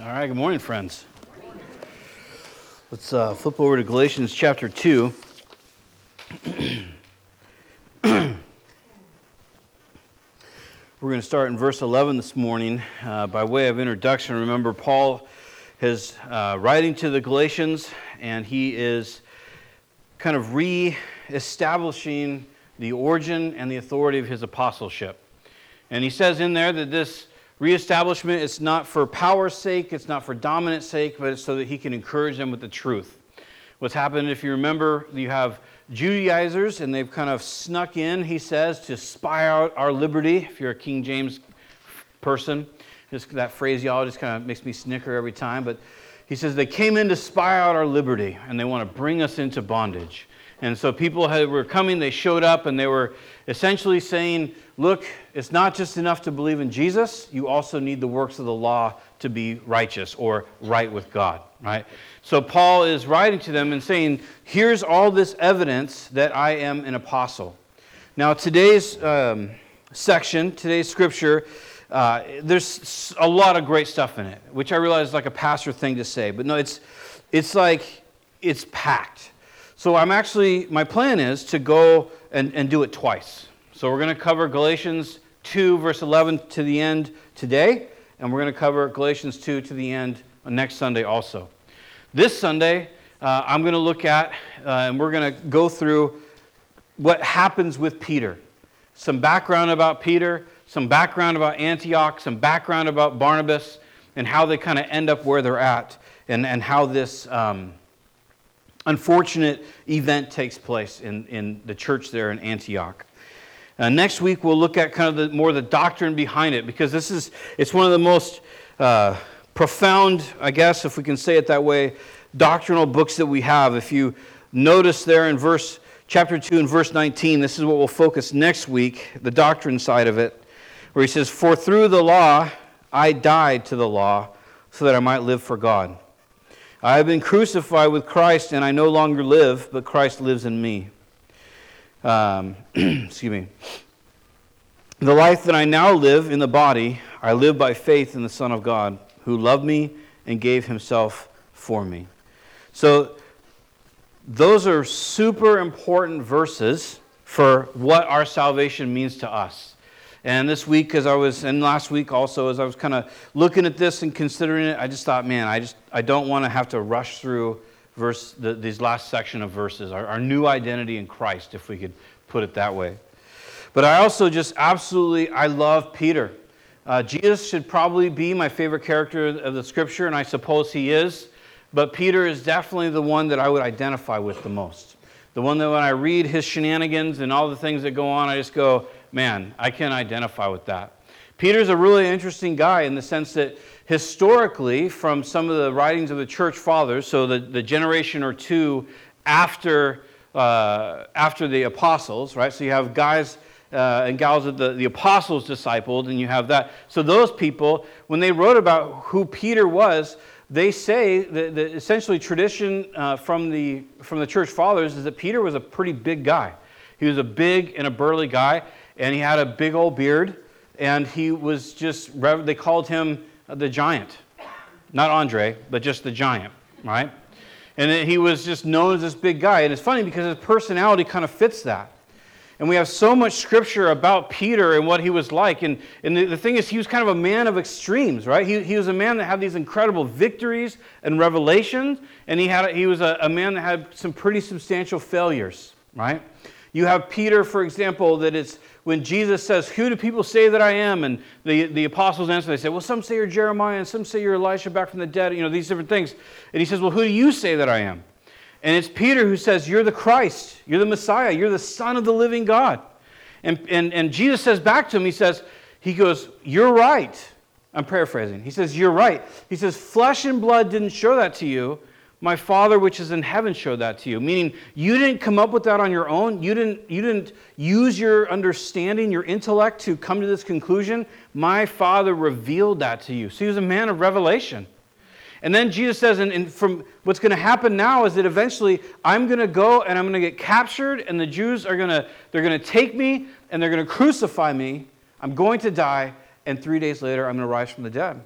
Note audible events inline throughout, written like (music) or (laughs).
All right, good morning, friends. Let's uh, flip over to Galatians chapter 2. We're going to start in verse 11 this morning. Uh, by way of introduction, remember, Paul is uh, writing to the Galatians, and he is kind of re establishing the origin and the authority of his apostleship. And he says in there that this reestablishment is not for power's sake, it's not for dominance sake, but it's so that he can encourage them with the truth. What's happened, if you remember, you have Judaizers, and they've kind of snuck in, he says, to spy out our liberty. If you're a King James person, just that phraseology just kind of makes me snicker every time. But he says they came in to spy out our liberty, and they want to bring us into bondage. And so people had, were coming, they showed up, and they were essentially saying, Look, it's not just enough to believe in Jesus, you also need the works of the law to be righteous or right with God, right? So Paul is writing to them and saying, Here's all this evidence that I am an apostle. Now, today's um, section, today's scripture, uh, there's a lot of great stuff in it, which I realize is like a pastor thing to say, but no, it's, it's like it's packed. So I'm actually, my plan is to go and, and do it twice. So we're going to cover Galatians 2, verse 11 to the end today, and we're going to cover Galatians 2 to the end next Sunday also. This Sunday, uh, I'm going to look at, uh, and we're going to go through what happens with Peter. Some background about Peter, some background about Antioch, some background about Barnabas, and how they kind of end up where they're at, and, and how this. Um, unfortunate event takes place in, in the church there in Antioch. Uh, next week we'll look at kind of the, more the doctrine behind it because this is it's one of the most uh, profound, I guess, if we can say it that way, doctrinal books that we have. If you notice there in verse chapter 2 and verse 19, this is what we'll focus next week, the doctrine side of it, where he says, For through the law I died to the law so that I might live for God. I have been crucified with Christ, and I no longer live, but Christ lives in me. Um, (clears throat) excuse me. The life that I now live in the body, I live by faith in the Son of God, who loved me and gave himself for me. So, those are super important verses for what our salvation means to us. And this week, as I was, and last week also, as I was kind of looking at this and considering it, I just thought, man, I just, I don't want to have to rush through verse, the, these last section of verses, our, our new identity in Christ, if we could put it that way. But I also just absolutely, I love Peter. Uh, Jesus should probably be my favorite character of the scripture, and I suppose he is. But Peter is definitely the one that I would identify with the most. The one that when I read his shenanigans and all the things that go on, I just go, man, I can identify with that. Peter's a really interesting guy in the sense that historically, from some of the writings of the church fathers, so the, the generation or two after, uh, after the apostles, right? So you have guys uh, and gals that the, the apostles discipled, and you have that. So those people, when they wrote about who Peter was, they say that, that essentially tradition uh, from, the, from the church fathers is that Peter was a pretty big guy. He was a big and a burly guy, and he had a big old beard, and he was just, they called him the giant. Not Andre, but just the giant, right? And he was just known as this big guy. And it's funny because his personality kind of fits that. And we have so much scripture about Peter and what he was like. And, and the, the thing is, he was kind of a man of extremes, right? He, he was a man that had these incredible victories and revelations, and he, had, he was a, a man that had some pretty substantial failures, right? You have Peter, for example, that it's when Jesus says, Who do people say that I am? And the, the apostles answer, they say, Well, some say you're Jeremiah, and some say you're Elisha back from the dead, you know, these different things. And he says, Well, who do you say that I am? And it's Peter who says, You're the Christ, you're the Messiah, you're the Son of the living God. And, and, and Jesus says back to him, He says, He goes, You're right. I'm paraphrasing. He says, You're right. He says, Flesh and blood didn't show that to you, my Father which is in heaven showed that to you. Meaning, you didn't come up with that on your own. You didn't, you didn't use your understanding, your intellect to come to this conclusion. My Father revealed that to you. So he was a man of revelation. And then Jesus says, and, and from what's going to happen now is that eventually I'm going to go and I'm going to get captured, and the Jews are going to, they're going to take me and they're going to crucify me. I'm going to die, and three days later I'm going to rise from the dead.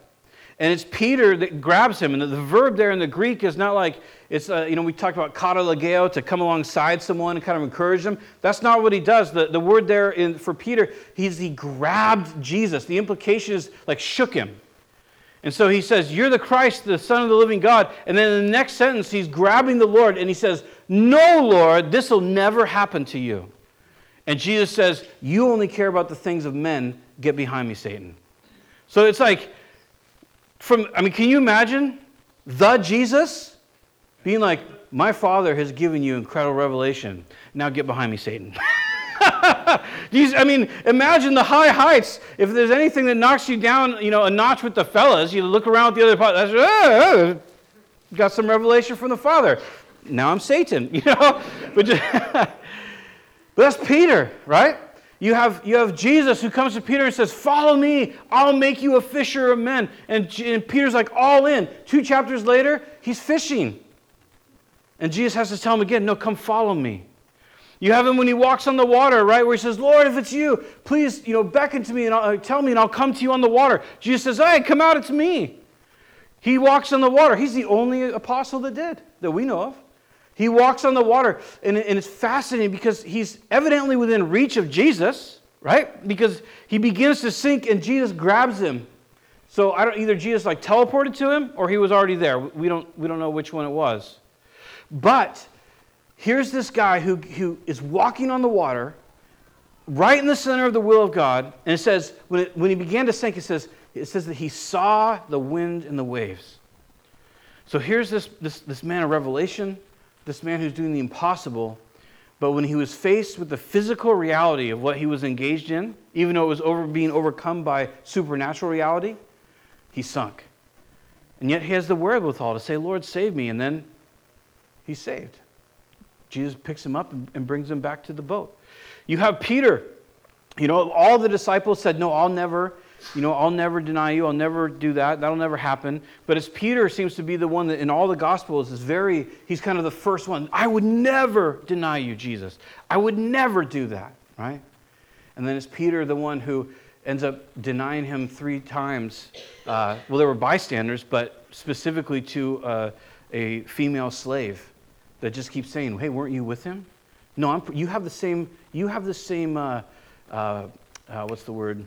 And it's Peter that grabs him. And the, the verb there in the Greek is not like, it's, uh, you know, we talked about katalageo, to come alongside someone and kind of encourage them. That's not what he does. The, the word there in, for Peter, he's, he grabbed Jesus. The implication is like shook him. And so he says, You're the Christ, the Son of the living God. And then in the next sentence, he's grabbing the Lord and he says, No, Lord, this will never happen to you. And Jesus says, You only care about the things of men. Get behind me, Satan. So it's like, from, I mean, can you imagine the Jesus being like, My Father has given you incredible revelation. Now get behind me, Satan. (laughs) I mean, imagine the high heights. If there's anything that knocks you down, you know, a notch with the fellas, you look around at the other part. Ah, got some revelation from the Father. Now I'm Satan, (laughs) you know. but, just, (laughs) but that's Peter, right? You have, you have Jesus who comes to Peter and says, Follow me, I'll make you a fisher of men. And, and Peter's like, All in. Two chapters later, he's fishing. And Jesus has to tell him again, No, come follow me. You have him when he walks on the water, right? Where he says, Lord, if it's you, please, you know, beckon to me and I'll, uh, tell me and I'll come to you on the water. Jesus says, Hey, come out, it's me. He walks on the water. He's the only apostle that did, that we know of. He walks on the water, and, and it's fascinating because he's evidently within reach of Jesus, right? Because he begins to sink and Jesus grabs him. So I don't either Jesus like teleported to him or he was already there. We don't, we don't know which one it was. But here's this guy who, who is walking on the water right in the center of the will of God. And it says, when, it, when he began to sink, it says, it says that he saw the wind and the waves. So here's this, this, this man of revelation, this man who's doing the impossible. But when he was faced with the physical reality of what he was engaged in, even though it was over, being overcome by supernatural reality, he sunk. And yet he has the wherewithal to say, Lord, save me. And then he's saved. Jesus picks him up and brings him back to the boat. You have Peter. You know, all the disciples said, No, I'll never, you know, I'll never deny you. I'll never do that. That'll never happen. But as Peter seems to be the one that in all the Gospels is very, he's kind of the first one. I would never deny you, Jesus. I would never do that, right? And then it's Peter the one who ends up denying him three times. Uh, well, there were bystanders, but specifically to uh, a female slave that just keeps saying, "Hey, weren't you with him?" No, I'm, you have the same. You have the same. Uh, uh, uh, what's the word?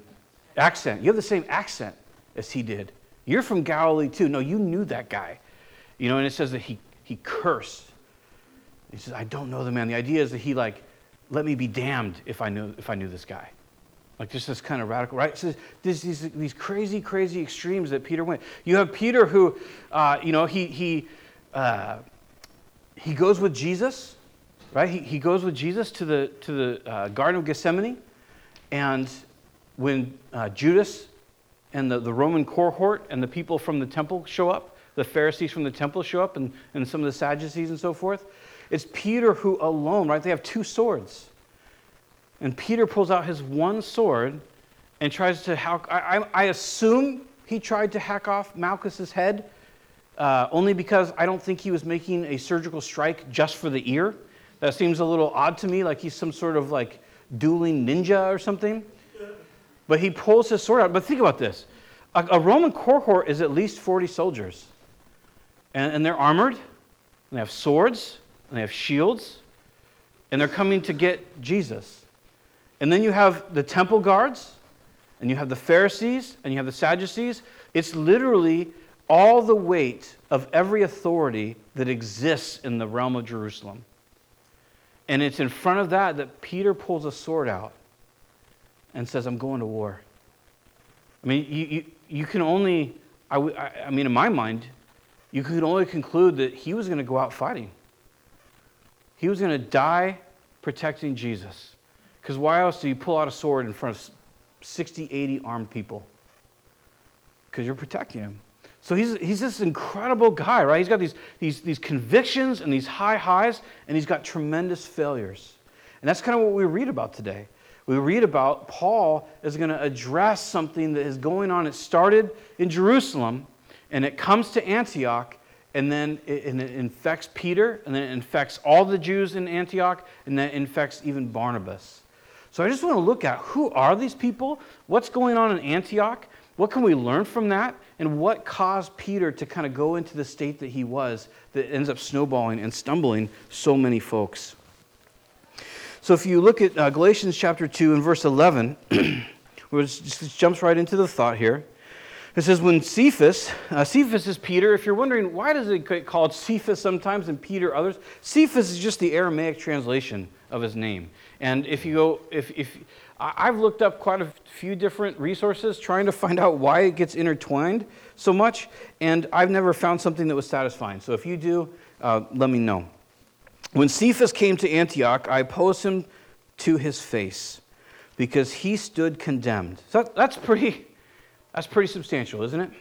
Accent. You have the same accent as he did. You're from Galilee too. No, you knew that guy. You know, and it says that he he cursed. He says, "I don't know the man." The idea is that he like, let me be damned if I knew if I knew this guy. Like just this kind of radical, right? So there's these, these crazy, crazy extremes that Peter went. You have Peter who, uh, you know, he he. Uh, he goes with Jesus, right? He, he goes with Jesus to the, to the uh, Garden of Gethsemane. And when uh, Judas and the, the Roman cohort and the people from the temple show up, the Pharisees from the temple show up, and, and some of the Sadducees and so forth, it's Peter who alone, right? They have two swords. And Peter pulls out his one sword and tries to hack. I, I, assume he tried to hack off Malchus's head uh, only because I don't think he was making a surgical strike just for the ear. That seems a little odd to me, like he's some sort of like dueling ninja or something. But he pulls his sword out. But think about this a, a Roman cohort is at least 40 soldiers, and, and they're armored, and they have swords, and they have shields, and they're coming to get Jesus. And then you have the temple guards, and you have the Pharisees, and you have the Sadducees. It's literally all the weight of every authority that exists in the realm of Jerusalem. And it's in front of that that Peter pulls a sword out and says, I'm going to war. I mean, you, you, you can only, I, I mean, in my mind, you could only conclude that he was going to go out fighting. He was going to die protecting Jesus. Because why else do you pull out a sword in front of 60, 80 armed people? Because you're protecting him. So he's, he's this incredible guy, right? He's got these, these, these convictions and these high highs, and he's got tremendous failures. And that's kind of what we read about today. We read about Paul is going to address something that is going on. It started in Jerusalem, and it comes to Antioch, and then it, and it infects Peter, and then it infects all the Jews in Antioch, and then it infects even Barnabas. So I just want to look at who are these people? What's going on in Antioch? What can we learn from that? And what caused Peter to kind of go into the state that he was that ends up snowballing and stumbling so many folks? So if you look at uh, Galatians chapter 2 and verse 11, (clears throat) which just jumps right into the thought here. It says, when Cephas, uh, Cephas is Peter. If you're wondering why does it get called Cephas sometimes and Peter others, Cephas is just the Aramaic translation of his name. And if you go, if, if I've looked up quite a few different resources trying to find out why it gets intertwined so much, and I've never found something that was satisfying. So if you do, uh, let me know. When Cephas came to Antioch, I opposed him to his face because he stood condemned. So that's pretty, that's pretty substantial, isn't it?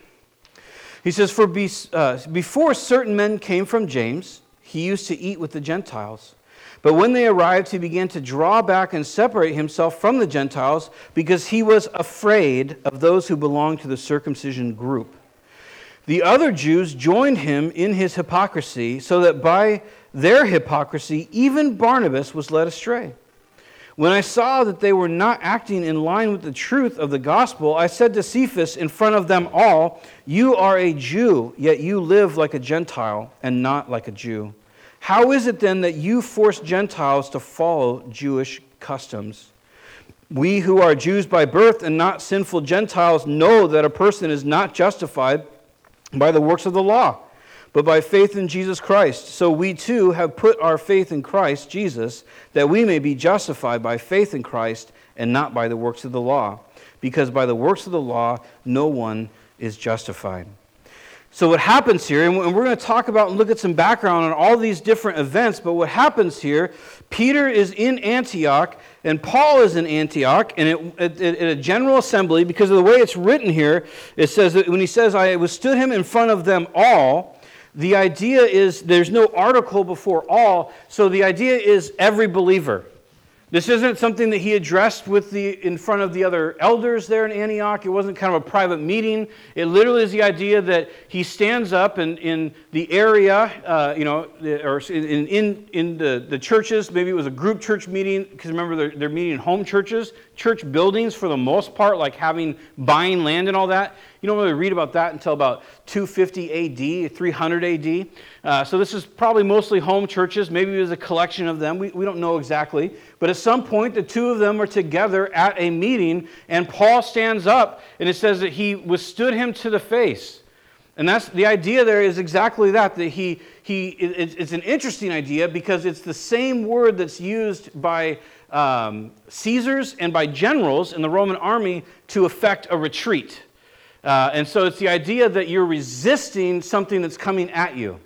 He says, For be, uh, before certain men came from James, he used to eat with the Gentiles. But when they arrived, he began to draw back and separate himself from the Gentiles because he was afraid of those who belonged to the circumcision group. The other Jews joined him in his hypocrisy, so that by their hypocrisy, even Barnabas was led astray. When I saw that they were not acting in line with the truth of the gospel, I said to Cephas in front of them all, You are a Jew, yet you live like a Gentile and not like a Jew. How is it then that you force Gentiles to follow Jewish customs? We who are Jews by birth and not sinful Gentiles know that a person is not justified by the works of the law, but by faith in Jesus Christ. So we too have put our faith in Christ Jesus, that we may be justified by faith in Christ and not by the works of the law, because by the works of the law no one is justified. So, what happens here, and we're going to talk about and look at some background on all these different events, but what happens here, Peter is in Antioch and Paul is in Antioch, and at a general assembly, because of the way it's written here, it says that when he says, I withstood him in front of them all, the idea is there's no article before all, so the idea is every believer. This isn't something that he addressed with the, in front of the other elders there in Antioch. It wasn't kind of a private meeting. It literally is the idea that he stands up in, in the area, uh, you know, or in, in, in the, the churches. Maybe it was a group church meeting, because remember, they're, they're meeting in home churches, church buildings for the most part, like having, buying land and all that. You don't really read about that until about 250 AD, 300 AD. Uh, so this is probably mostly home churches. Maybe it was a collection of them. We, we don't know exactly. But at some point, the two of them are together at a meeting, and Paul stands up, and it says that he withstood him to the face. And that's the idea there is exactly that, that he, he it's an interesting idea because it's the same word that's used by um, Caesars and by generals in the Roman army to effect a retreat. Uh, and so it's the idea that you're resisting something that's coming at you.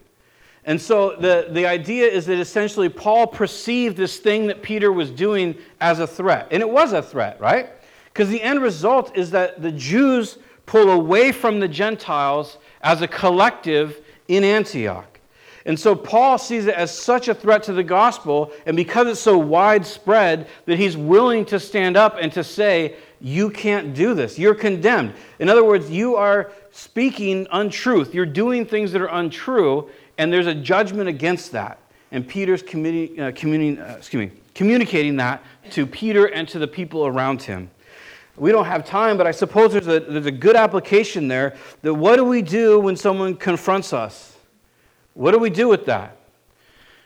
And so the, the idea is that essentially Paul perceived this thing that Peter was doing as a threat. And it was a threat, right? Because the end result is that the Jews pull away from the Gentiles as a collective in Antioch. And so Paul sees it as such a threat to the gospel, and because it's so widespread, that he's willing to stand up and to say, You can't do this. You're condemned. In other words, you are speaking untruth. You're doing things that are untrue, and there's a judgment against that. And Peter's communi- uh, communi- uh, excuse me, communicating that to Peter and to the people around him. We don't have time, but I suppose there's a, there's a good application there that what do we do when someone confronts us? What do we do with that?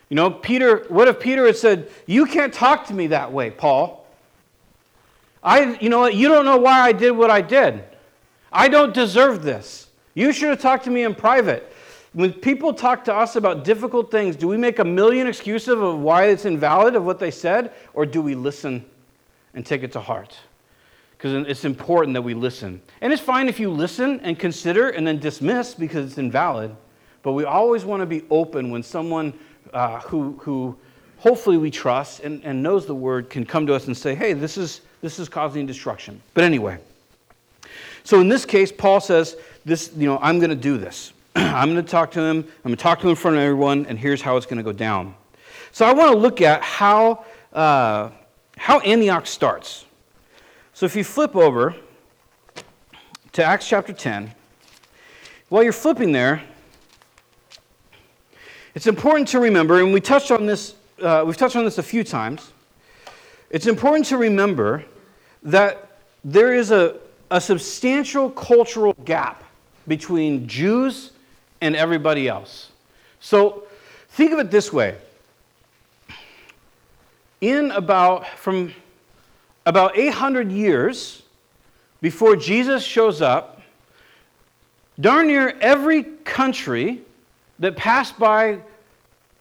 You know, Peter, what if Peter had said, You can't talk to me that way, Paul? I, you know what? You don't know why I did what I did. I don't deserve this. You should have talked to me in private. When people talk to us about difficult things, do we make a million excuses of why it's invalid of what they said, or do we listen and take it to heart? Because it's important that we listen. And it's fine if you listen and consider and then dismiss because it's invalid. But we always want to be open when someone uh, who, who hopefully we trust and, and knows the word can come to us and say, hey, this is, this is causing destruction. But anyway, so in this case, Paul says, this, you know, I'm going to do this. (clears throat) I'm going to talk to him. I'm going to talk to him in front of everyone, and here's how it's going to go down. So I want to look at how, uh, how Antioch starts. So if you flip over to Acts chapter 10, while you're flipping there, it's important to remember, and we touched on this, uh, we've touched on this a few times. It's important to remember that there is a, a substantial cultural gap between Jews and everybody else. So think of it this way. In about, from about 800 years before Jesus shows up, darn near every country that passed by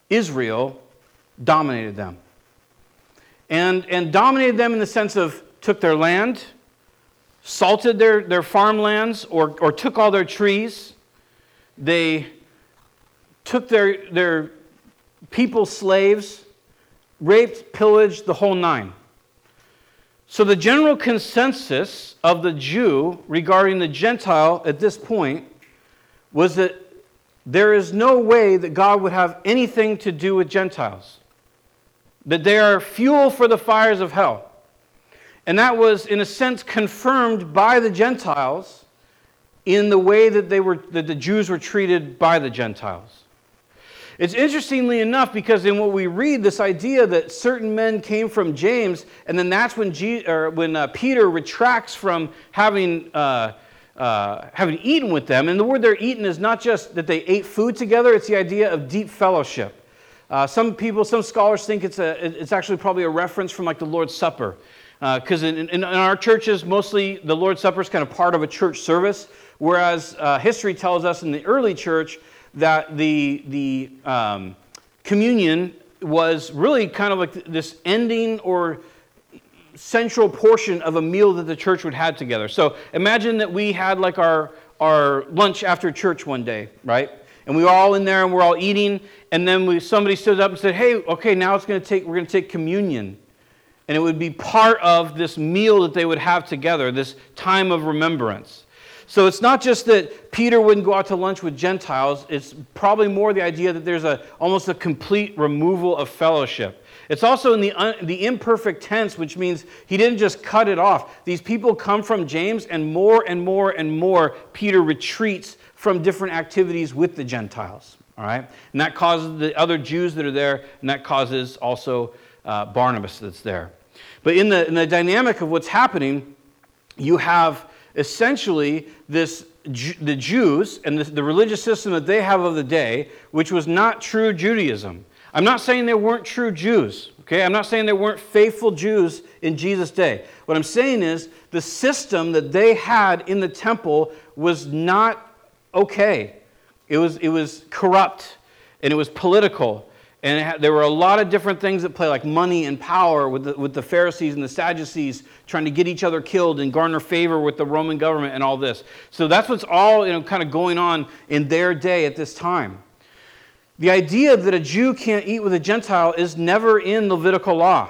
Israel dominated them. And, and dominated them in the sense of took their land, salted their, their farmlands, or, or took all their trees. They took their, their people slaves, raped, pillaged, the whole nine. So, the general consensus of the Jew regarding the Gentile at this point was that there is no way that God would have anything to do with Gentiles, that they are fuel for the fires of hell. And that was, in a sense, confirmed by the Gentiles in the way that, they were, that the Jews were treated by the Gentiles. It's interestingly enough because in what we read, this idea that certain men came from James, and then that's when, or when uh, Peter retracts from having, uh, uh, having eaten with them. And the word they're eaten is not just that they ate food together, it's the idea of deep fellowship. Uh, some people, some scholars think it's, a, it's actually probably a reference from like the Lord's Supper. Because uh, in, in, our churches, mostly the Lord's Supper is kind of part of a church service, whereas uh, history tells us in the early church that the, the um, communion was really kind of like this ending or central portion of a meal that the church would have together. So imagine that we had like our, our lunch after church one day, right? And we were all in there and we're all eating, and then we, somebody stood up and said, Hey, okay, now it's gonna take, we're gonna take communion. And it would be part of this meal that they would have together, this time of remembrance. So it's not just that Peter wouldn't go out to lunch with Gentiles, it's probably more the idea that there's a, almost a complete removal of fellowship. It's also in the, un, the imperfect tense, which means he didn't just cut it off. These people come from James, and more and more and more, Peter retreats from different activities with the Gentiles. All right? And that causes the other Jews that are there, and that causes also uh, Barnabas that's there. But in the, in the dynamic of what's happening, you have essentially this the Jews and the, the religious system that they have of the day, which was not true Judaism. I'm not saying there weren't true Jews, okay? I'm not saying there weren't faithful Jews in Jesus' day. What I'm saying is the system that they had in the temple was not okay. It was, it was corrupt and it was political and there were a lot of different things at play, like money and power with the, with the Pharisees and the Sadducees trying to get each other killed and garner favor with the Roman government and all this. So that's what's all you know, kind of going on in their day at this time. The idea that a Jew can't eat with a Gentile is never in Levitical law,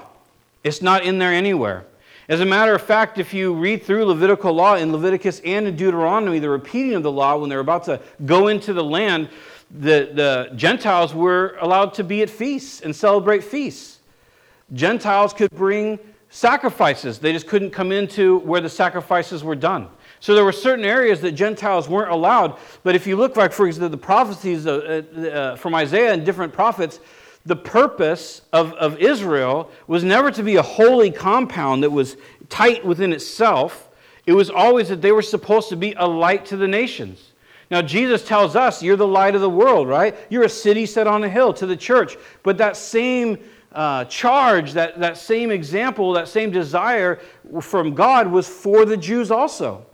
it's not in there anywhere. As a matter of fact, if you read through Levitical law in Leviticus and in Deuteronomy, the repeating of the law when they're about to go into the land, the, the Gentiles were allowed to be at feasts and celebrate feasts. Gentiles could bring sacrifices, they just couldn't come into where the sacrifices were done. So there were certain areas that Gentiles weren't allowed. But if you look like, for example, the prophecies uh, uh, from Isaiah and different prophets, the purpose of, of Israel was never to be a holy compound that was tight within itself. It was always that they were supposed to be a light to the nations. Now, Jesus tells us you're the light of the world, right? You're a city set on a hill to the church. But that same uh, charge, that, that same example, that same desire from God was for the Jews also.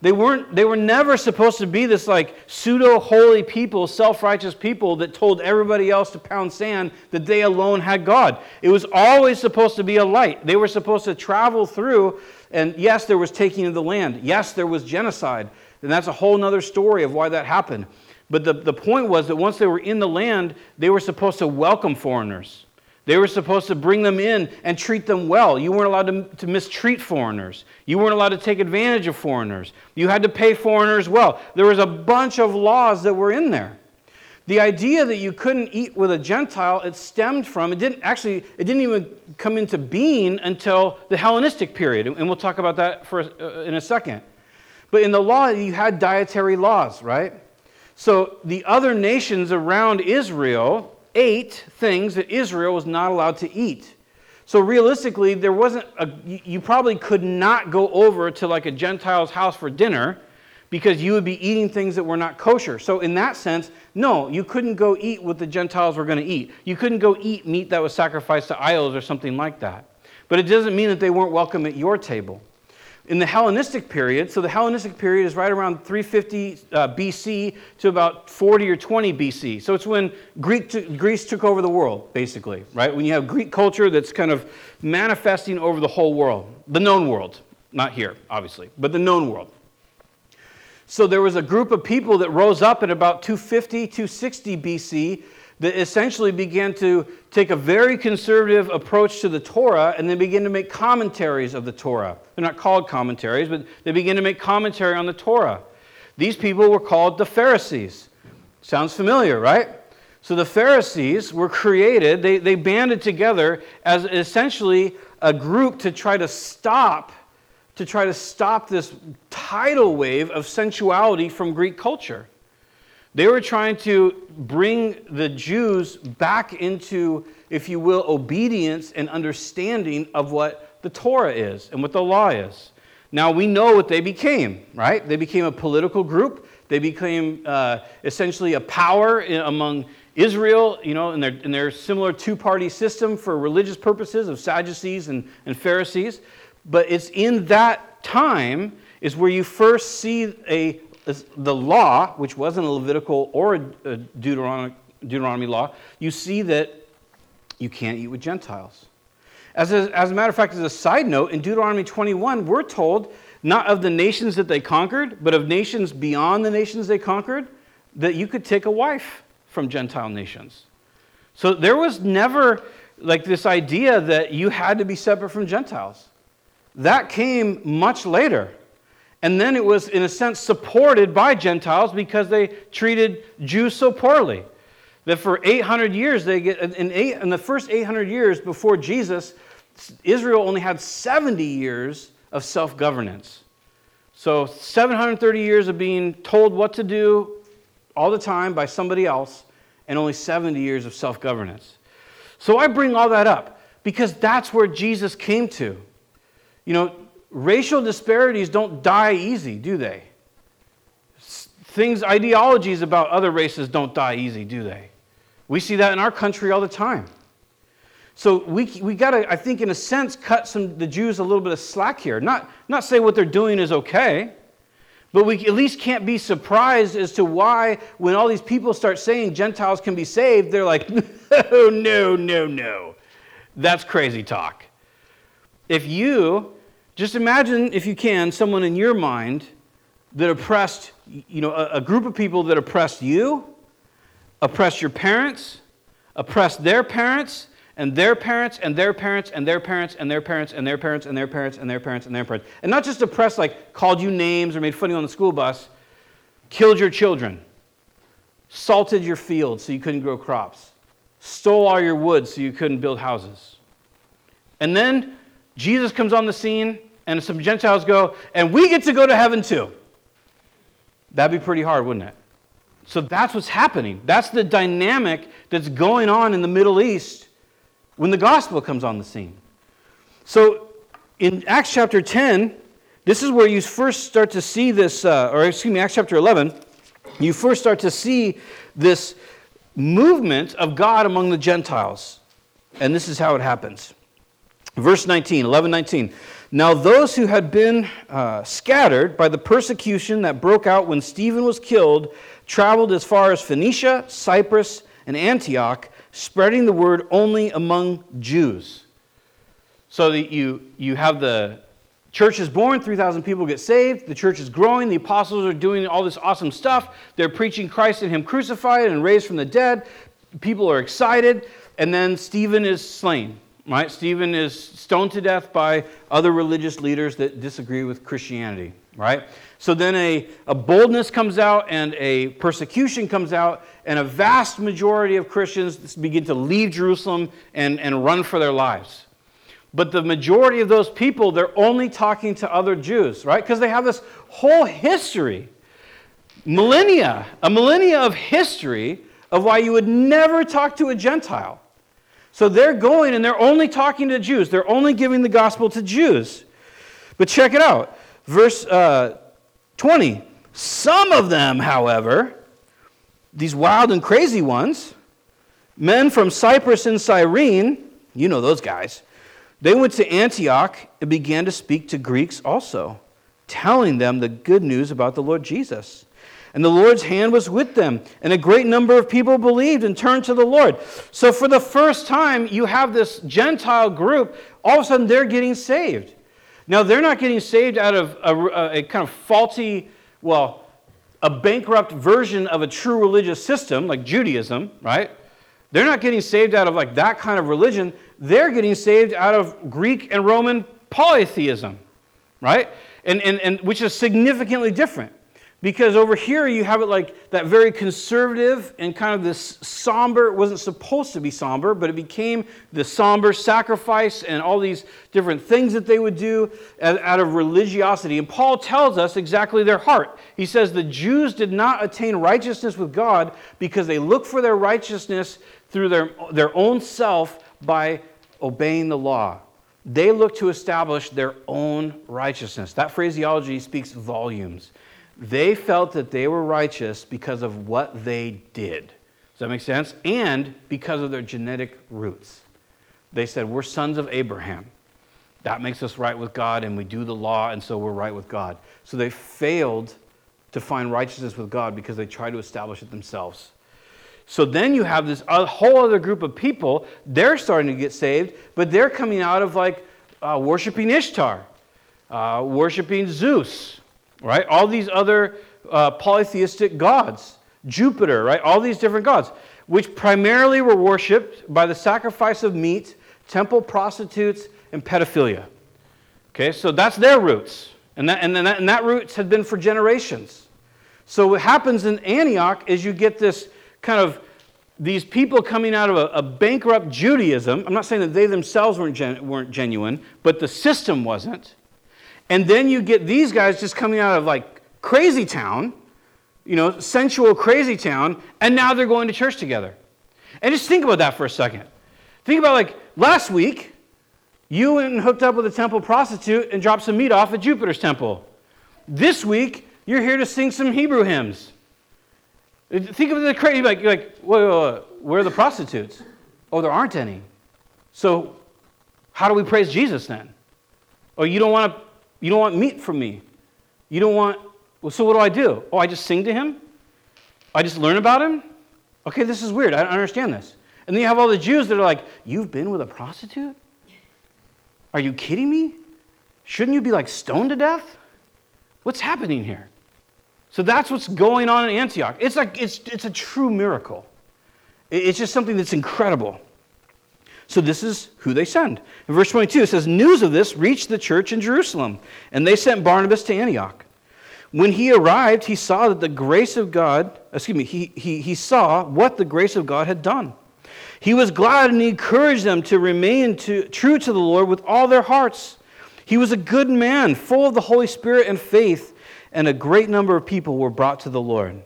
They, weren't, they were never supposed to be this like pseudo holy people, self righteous people that told everybody else to pound sand that they alone had God. It was always supposed to be a light. They were supposed to travel through, and yes, there was taking of the land. Yes, there was genocide. And that's a whole other story of why that happened. But the, the point was that once they were in the land, they were supposed to welcome foreigners. They were supposed to bring them in and treat them well. You weren't allowed to, to mistreat foreigners. You weren't allowed to take advantage of foreigners. You had to pay foreigners well. There was a bunch of laws that were in there. The idea that you couldn't eat with a Gentile, it stemmed from, it didn't actually, it didn't even come into being until the Hellenistic period. And we'll talk about that for, uh, in a second. But in the law, you had dietary laws, right? So the other nations around Israel ate things that Israel was not allowed to eat. So realistically, there wasn't a, you probably could not go over to like a Gentile's house for dinner because you would be eating things that were not kosher. So in that sense, no, you couldn't go eat what the Gentiles were going to eat. You couldn't go eat meat that was sacrificed to idols or something like that. But it doesn't mean that they weren't welcome at your table in the Hellenistic period, so the Hellenistic period is right around 350 uh, BC to about 40 or 20 BC. So it's when Greek to, Greece took over the world, basically, right? When you have Greek culture that's kind of manifesting over the whole world, the known world, not here, obviously, but the known world. So there was a group of people that rose up at about 250, 260 BC that essentially began to take a very conservative approach to the Torah and then begin to make commentaries of the Torah. They're not called commentaries, but they begin to make commentary on the Torah. These people were called the Pharisees. Sounds familiar, right? So the Pharisees were created, they, they banded together as essentially a group to try to stop to try to stop this tidal wave of sensuality from Greek culture. They were trying to bring the Jews back into, if you will, obedience and understanding of what the Torah is and what the law is. Now we know what they became, right? They became a political group. They became uh, essentially a power in, among Israel, you know, in their, in their similar two party system for religious purposes of Sadducees and, and Pharisees. But it's in that time is where you first see a the law, which wasn't a Levitical or uh, a Deuteronomy, Deuteronomy law, you see that you can't eat with Gentiles. As a, as a matter of fact, as a side note, in Deuteronomy 21, we're told not of the nations that they conquered, but of nations beyond the nations they conquered, that you could take a wife from Gentile nations. So there was never like this idea that you had to be separate from Gentiles. That came much later. And then it was, in a sense, supported by Gentiles because they treated Jews so poorly. That for 800 years, they get, in, eight, in the first 800 years before Jesus, Israel only had 70 years of self governance. So 730 years of being told what to do all the time by somebody else, and only 70 years of self governance. So I bring all that up because that's where Jesus came to. You know, racial disparities don't die easy, do they? Things, ideologies about other races don't die easy, do they? We see that in our country all the time. So we, we got to, I think, in a sense, cut some, the Jews a little bit of slack here. Not, not say what they're doing is okay, but we at least can't be surprised as to why, when all these people start saying Gentiles can be saved, they're like, (laughs) no, no, no, no. That's crazy talk. If you just imagine, if you can, someone in your mind that oppressed, you know, a, a group of people that oppressed you, oppressed your parents, oppressed their parents, and their parents, and their parents, and their parents, and their parents, and their parents, and their parents, and their parents, and their parents. And not just oppressed, like called you names or made fun of you on the school bus, killed your children, salted your fields so you couldn't grow crops, stole all your wood so you couldn't build houses. And then Jesus comes on the scene, and some Gentiles go, and we get to go to heaven too. That'd be pretty hard, wouldn't it? So that's what's happening. That's the dynamic that's going on in the Middle East when the gospel comes on the scene. So in Acts chapter 10, this is where you first start to see this, uh, or excuse me, Acts chapter 11, you first start to see this movement of God among the Gentiles. And this is how it happens. Verse 19, 11, 19. Now, those who had been uh, scattered by the persecution that broke out when Stephen was killed traveled as far as Phoenicia, Cyprus, and Antioch, spreading the word only among Jews. So that you, you have the church is born, 3,000 people get saved, the church is growing, the apostles are doing all this awesome stuff, they're preaching Christ and Him crucified and raised from the dead, people are excited, and then Stephen is slain right? Stephen is stoned to death by other religious leaders that disagree with Christianity, right? So then a, a boldness comes out and a persecution comes out, and a vast majority of Christians begin to leave Jerusalem and, and run for their lives. But the majority of those people, they're only talking to other Jews, right? Because they have this whole history, millennia, a millennia of history of why you would never talk to a Gentile. So they're going and they're only talking to Jews. They're only giving the gospel to Jews. But check it out. Verse uh, 20. Some of them, however, these wild and crazy ones, men from Cyprus and Cyrene, you know those guys, they went to Antioch and began to speak to Greeks also, telling them the good news about the Lord Jesus. And the Lord's hand was with them, and a great number of people believed and turned to the Lord. So, for the first time, you have this Gentile group, all of a sudden they're getting saved. Now, they're not getting saved out of a, a kind of faulty, well, a bankrupt version of a true religious system like Judaism, right? They're not getting saved out of like that kind of religion. They're getting saved out of Greek and Roman polytheism, right? And, and, and which is significantly different. Because over here you have it like that very conservative and kind of this somber, it wasn't supposed to be somber, but it became the somber sacrifice and all these different things that they would do out of religiosity. And Paul tells us exactly their heart. He says the Jews did not attain righteousness with God because they looked for their righteousness through their, their own self by obeying the law. They look to establish their own righteousness. That phraseology speaks volumes. They felt that they were righteous because of what they did. Does that make sense? And because of their genetic roots. They said, We're sons of Abraham. That makes us right with God, and we do the law, and so we're right with God. So they failed to find righteousness with God because they tried to establish it themselves. So then you have this whole other group of people. They're starting to get saved, but they're coming out of like uh, worshiping Ishtar, uh, worshiping Zeus, right? All these other uh, polytheistic gods, Jupiter, right? All these different gods, which primarily were worshipped by the sacrifice of meat, temple prostitutes, and pedophilia. Okay, so that's their roots. And that, and, that, and that roots had been for generations. So what happens in Antioch is you get this kind of these people coming out of a, a bankrupt Judaism. I'm not saying that they themselves weren't, gen, weren't genuine, but the system wasn't. And then you get these guys just coming out of like crazy town, you know, sensual crazy town, and now they're going to church together. And just think about that for a second. Think about like last week, you went and hooked up with a temple prostitute and dropped some meat off at Jupiter's temple. This week, you're here to sing some Hebrew hymns. Think of the crazy, like, like wait, wait, where are the prostitutes? Oh, there aren't any. So, how do we praise Jesus then? Oh, you don't want to you don't want meat from me. You don't want, well, so what do I do? Oh, I just sing to him? I just learn about him? Okay, this is weird. I don't understand this. And then you have all the Jews that are like, You've been with a prostitute? Are you kidding me? Shouldn't you be like stoned to death? What's happening here? So that's what's going on in Antioch. It's like it's, it's a true miracle. It's just something that's incredible. So this is who they send. In verse 22, it says, News of this reached the church in Jerusalem, and they sent Barnabas to Antioch. When he arrived, he saw that the grace of God, excuse me, he, he, he saw what the grace of God had done. He was glad and he encouraged them to remain to, true to the Lord with all their hearts. He was a good man, full of the Holy Spirit and faith, and a great number of people were brought to the Lord.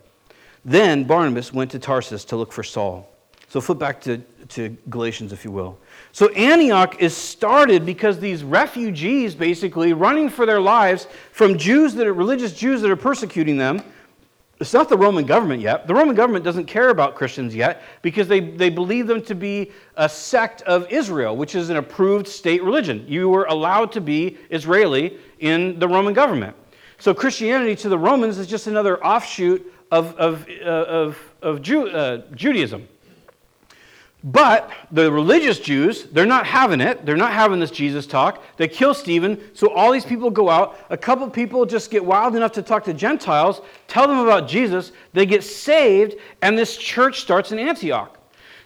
Then Barnabas went to Tarsus to look for Saul. So flip back to, to Galatians, if you will. So Antioch is started because these refugees, basically running for their lives from Jews that are religious Jews that are persecuting them. It's not the Roman government yet. The Roman government doesn't care about Christians yet because they, they believe them to be a sect of Israel, which is an approved state religion. You were allowed to be Israeli in the Roman government. So Christianity to the Romans is just another offshoot of, of, uh, of, of Jew, uh, Judaism. But the religious Jews, they're not having it. They're not having this Jesus talk. They kill Stephen. So all these people go out. A couple people just get wild enough to talk to Gentiles, tell them about Jesus. They get saved, and this church starts in Antioch.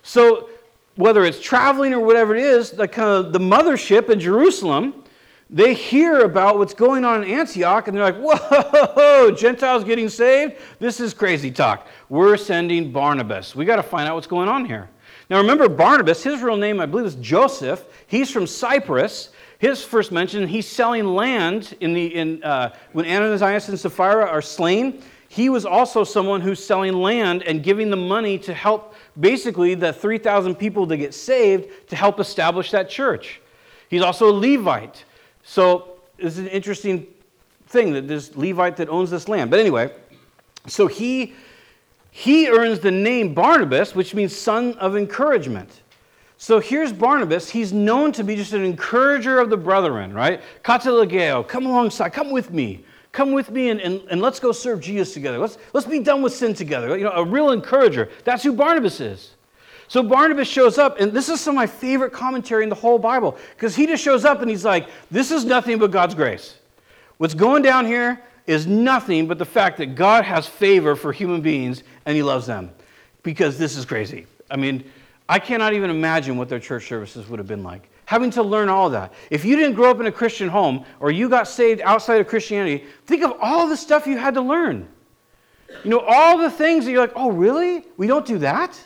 So whether it's traveling or whatever it is, the kind of the mothership in Jerusalem, they hear about what's going on in Antioch, and they're like, "Whoa, (laughs) Gentiles getting saved? This is crazy talk. We're sending Barnabas. We got to find out what's going on here." Now remember, Barnabas, his real name, I believe, is Joseph. He's from Cyprus. His first mention, he's selling land in the, in, uh, when Ananias and Sapphira are slain. he was also someone who's selling land and giving the money to help basically the 3,000 people to get saved to help establish that church. He's also a Levite. So it's an interesting thing that this Levite that owns this land. But anyway, so he he earns the name Barnabas, which means son of encouragement. So here's Barnabas. He's known to be just an encourager of the brethren, right? Katalageo, come alongside, come with me. Come with me and, and, and let's go serve Jesus together. Let's, let's be done with sin together. You know, a real encourager. That's who Barnabas is. So Barnabas shows up, and this is some of my favorite commentary in the whole Bible, because he just shows up and he's like, This is nothing but God's grace. What's going down here is nothing but the fact that God has favor for human beings and he loves them because this is crazy. I mean, I cannot even imagine what their church services would have been like. Having to learn all that. If you didn't grow up in a Christian home or you got saved outside of Christianity, think of all the stuff you had to learn. You know, all the things that you're like, oh, really? We don't do that?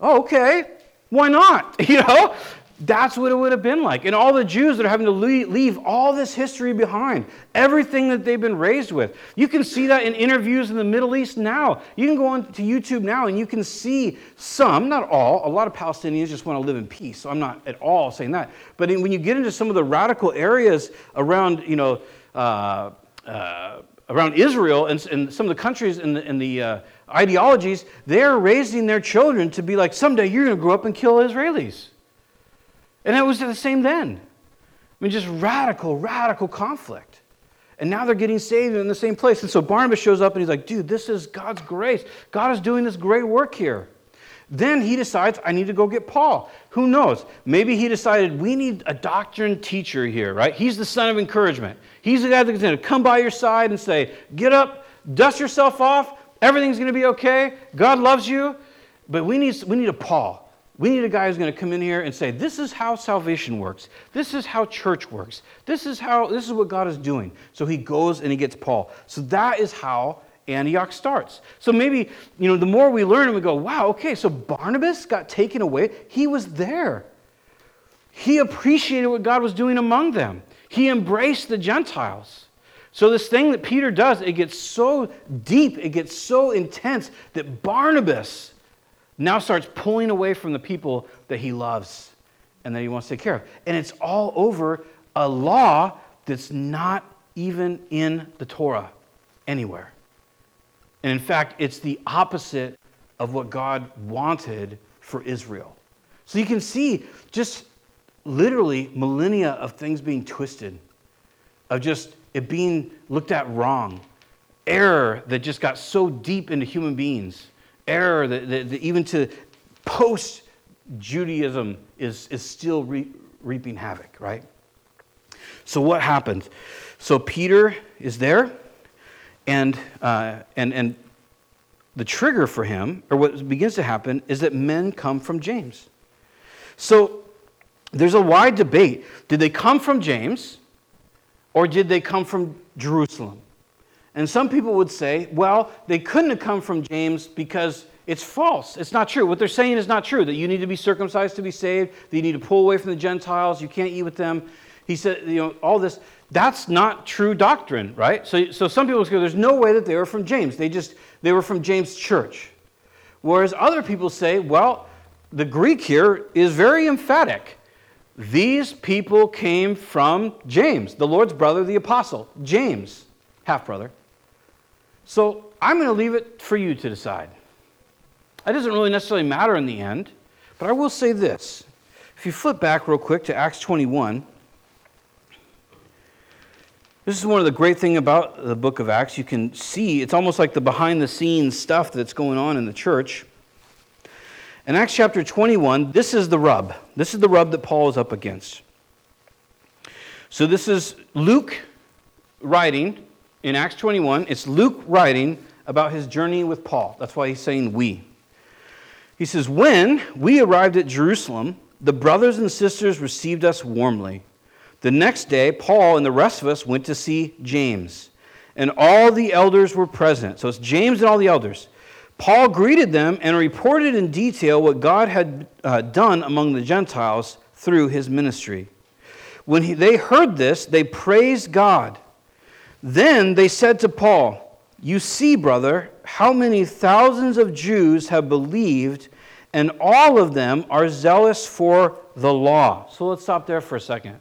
Oh, okay. Why not? (laughs) You know, that's what it would have been like. And all the Jews that are having to leave all this history behind, everything that they've been raised with. You can see that in interviews in the Middle East now. You can go on to YouTube now and you can see some, not all, a lot of Palestinians just want to live in peace. So I'm not at all saying that. But when you get into some of the radical areas around, you know, uh, uh, around Israel and, and, some of the countries and the, the uh, ideologies, they're raising their children to be like, someday you're going to grow up and kill Israelis. And it was the same then. I mean, just radical, radical conflict. And now they're getting saved in the same place. And so Barnabas shows up and he's like, dude, this is God's grace. God is doing this great work here. Then he decides, I need to go get Paul. Who knows? Maybe he decided, we need a doctrine teacher here, right? He's the son of encouragement. He's the guy that's going to come by your side and say, get up, dust yourself off, everything's going to be okay. God loves you. But we need, we need a Paul. We need a guy who's going to come in here and say, This is how salvation works. This is how church works. This is how this is what God is doing. So he goes and he gets Paul. So that is how Antioch starts. So maybe, you know, the more we learn and we go, wow, okay, so Barnabas got taken away. He was there. He appreciated what God was doing among them. He embraced the Gentiles. So this thing that Peter does, it gets so deep, it gets so intense that Barnabas now starts pulling away from the people that he loves and that he wants to take care of. And it's all over a law that's not even in the Torah anywhere. And in fact, it's the opposite of what God wanted for Israel. So you can see just literally millennia of things being twisted, of just it being looked at wrong, error that just got so deep into human beings error that, even to post Judaism is, is still re- reaping havoc, right? So, what happens? So, Peter is there, and, uh, and, and the trigger for him, or what begins to happen, is that men come from James. So, there's a wide debate. Did they come from James, or did they come from Jerusalem? And some people would say, well, they couldn't have come from James because it's false. It's not true. What they're saying is not true that you need to be circumcised to be saved, that you need to pull away from the Gentiles, you can't eat with them. He said, you know, all this. That's not true doctrine, right? So, so some people say there's no way that they were from James. They just, they were from James' church. Whereas other people say, well, the Greek here is very emphatic. These people came from James, the Lord's brother, the apostle, James, half brother. So I'm going to leave it for you to decide. That doesn't really necessarily matter in the end, but I will say this. If you flip back real quick to Acts 21, this is one of the great things about the book of Acts. You can see it's almost like the behind the scenes stuff that's going on in the church. In Acts chapter 21, this is the rub. This is the rub that Paul is up against. So this is Luke writing in Acts 21, it's Luke writing about his journey with Paul. That's why he's saying we. He says, When we arrived at Jerusalem, the brothers and sisters received us warmly. The next day, Paul and the rest of us went to see James, and all the elders were present. So it's James and all the elders. Paul greeted them and reported in detail what God had uh, done among the Gentiles through his ministry. When he, they heard this, they praised God. Then they said to Paul, You see, brother, how many thousands of Jews have believed, and all of them are zealous for the law. So let's stop there for a second.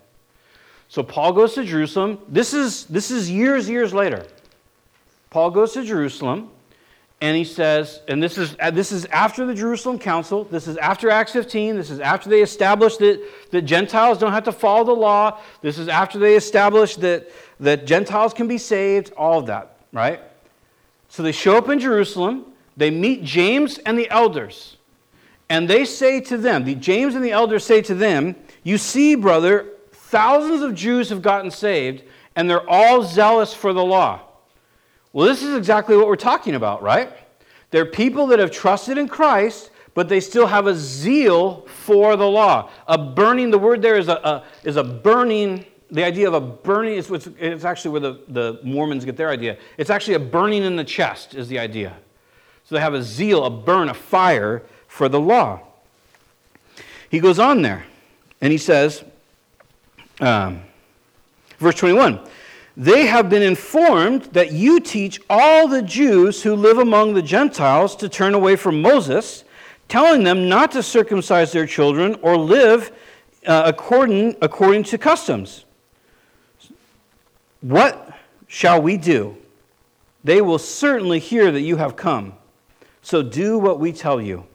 So Paul goes to Jerusalem. This is, this is years, years later. Paul goes to Jerusalem and he says, and this is, uh, this is after the Jerusalem Council, this is after Acts 15, this is after they established that, that Gentiles don't have to follow the law, this is after they established that, that Gentiles can be saved, all of that, right? So they show up in Jerusalem, they meet James and the elders, and they say to them, the James and the elders say to them, You see, brother, thousands of Jews have gotten saved, and they're all zealous for the law. Well, this is exactly what we're talking about, right? They're people that have trusted in Christ, but they still have a zeal for the law. A burning, the word there is a, a is a burning, the idea of a burning, is it's actually where the, the Mormons get their idea. It's actually a burning in the chest, is the idea. So they have a zeal, a burn, a fire for the law. He goes on there, and he says, um, verse 21 they have been informed that you teach all the Jews who live among the Gentiles to turn away from Moses, telling them not to circumcise their children or live uh, according, according to customs. What shall we do? They will certainly hear that you have come. So do what we tell you.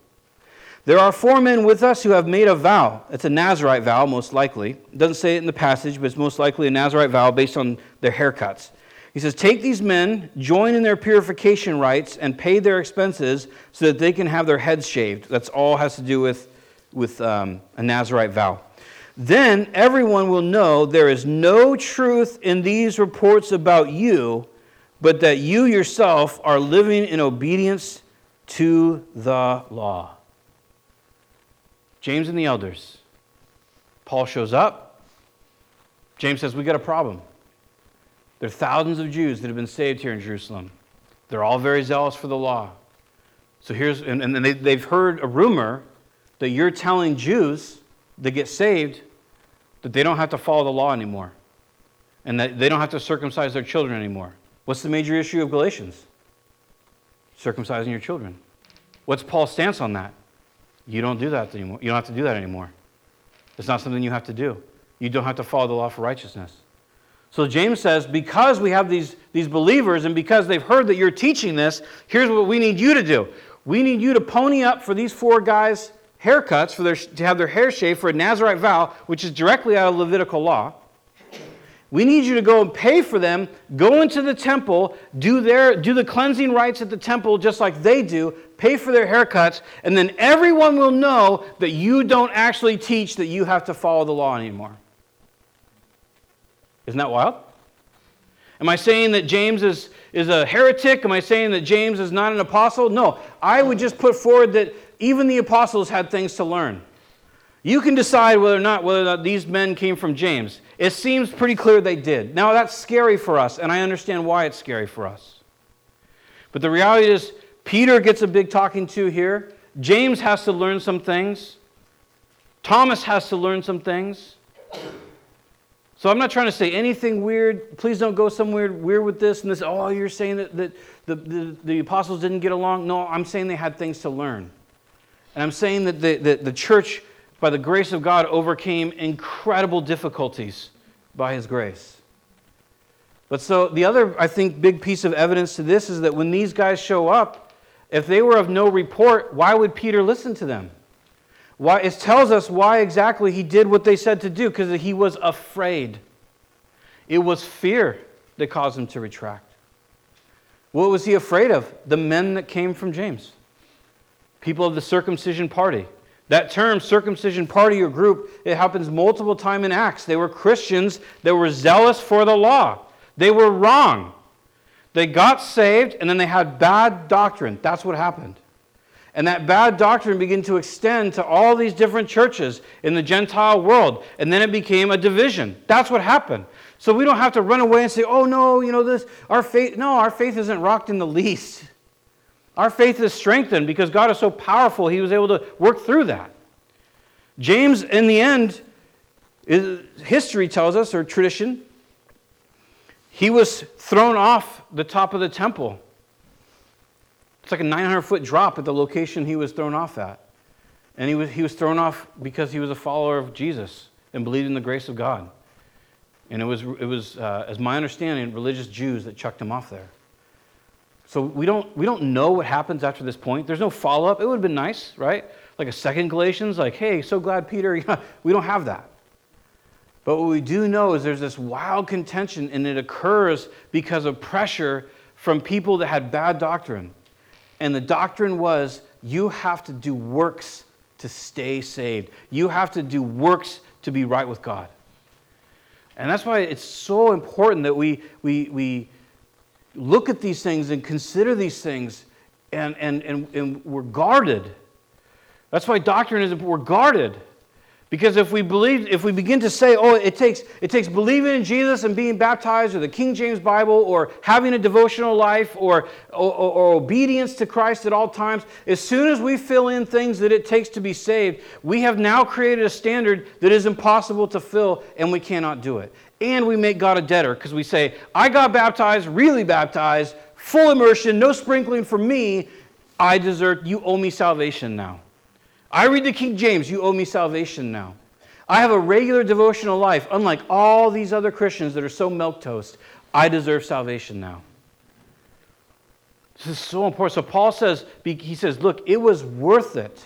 There are four men with us who have made a vow. It's a Nazarite vow, most likely. It doesn't say it in the passage, but it's most likely a Nazarite vow based on their haircuts. He says, Take these men, join in their purification rites, and pay their expenses so that they can have their heads shaved. That's all has to do with, with um, a Nazarite vow. Then everyone will know there is no truth in these reports about you, but that you yourself are living in obedience to the law. James and the elders. Paul shows up. James says, We got a problem. There are thousands of Jews that have been saved here in Jerusalem. They're all very zealous for the law. So here's, and, and they, they've heard a rumor that you're telling Jews that get saved that they don't have to follow the law anymore and that they don't have to circumcise their children anymore. What's the major issue of Galatians? Circumcising your children. What's Paul's stance on that? You don't do that anymore. You don't have to do that anymore. It's not something you have to do. You don't have to follow the law for righteousness. So James says, because we have these, these believers and because they've heard that you're teaching this, here's what we need you to do. We need you to pony up for these four guys' haircuts, for their, to have their hair shaved for a Nazarite vow, which is directly out of Levitical law. We need you to go and pay for them, go into the temple, do, their, do the cleansing rites at the temple just like they do, pay for their haircuts, and then everyone will know that you don't actually teach that you have to follow the law anymore. Isn't that wild? Am I saying that James is, is a heretic? Am I saying that James is not an apostle? No. I would just put forward that even the apostles had things to learn. You can decide whether or not whether or not these men came from James. It seems pretty clear they did. Now that's scary for us, and I understand why it's scary for us. But the reality is Peter gets a big talking to here. James has to learn some things. Thomas has to learn some things. So I'm not trying to say anything weird. Please don't go somewhere weird with this and this. Oh, you're saying that, that the, the, the apostles didn't get along? No, I'm saying they had things to learn. And I'm saying that the, the, the church, by the grace of God, overcame incredible difficulties by his grace. But so the other, I think, big piece of evidence to this is that when these guys show up, if they were of no report, why would Peter listen to them? Why, it tells us why exactly he did what they said to do, because he was afraid. It was fear that caused him to retract. What was he afraid of? The men that came from James, people of the circumcision party. That term, circumcision party or group, it happens multiple times in Acts. They were Christians that were zealous for the law. They were wrong. They got saved and then they had bad doctrine. That's what happened. And that bad doctrine began to extend to all these different churches in the Gentile world. And then it became a division. That's what happened. So we don't have to run away and say, oh no, you know, this, our faith, no, our faith isn't rocked in the least. Our faith is strengthened because God is so powerful, he was able to work through that. James, in the end, history tells us, or tradition, he was thrown off the top of the temple It's like a 900 foot drop at the location he was thrown off at. And he was, he was thrown off because he was a follower of Jesus and believed in the grace of God. And it was, it was uh, as my understanding, religious Jews that chucked him off there. So we don't, we don't know what happens after this point. There's no follow up. It would have been nice, right? Like a second Galatians, like, hey, so glad Peter. (laughs) we don't have that. But what we do know is there's this wild contention, and it occurs because of pressure from people that had bad doctrine. And the doctrine was you have to do works to stay saved, you have to do works to be right with God. And that's why it's so important that we, we, we look at these things and consider these things, and, and, and, and we're guarded. That's why doctrine is we're guarded. Because if we believe, if we begin to say, oh, it takes, it takes believing in Jesus and being baptized, or the King James Bible, or having a devotional life, or, or, or, obedience to Christ at all times, as soon as we fill in things that it takes to be saved, we have now created a standard that is impossible to fill, and we cannot do it. And we make God a debtor because we say, I got baptized, really baptized, full immersion, no sprinkling for me. I deserve, you owe me salvation now. I read the King James, you owe me salvation now. I have a regular devotional life, unlike all these other Christians that are so milk toast. I deserve salvation now. This is so important. So Paul says, he says, look, it was worth it.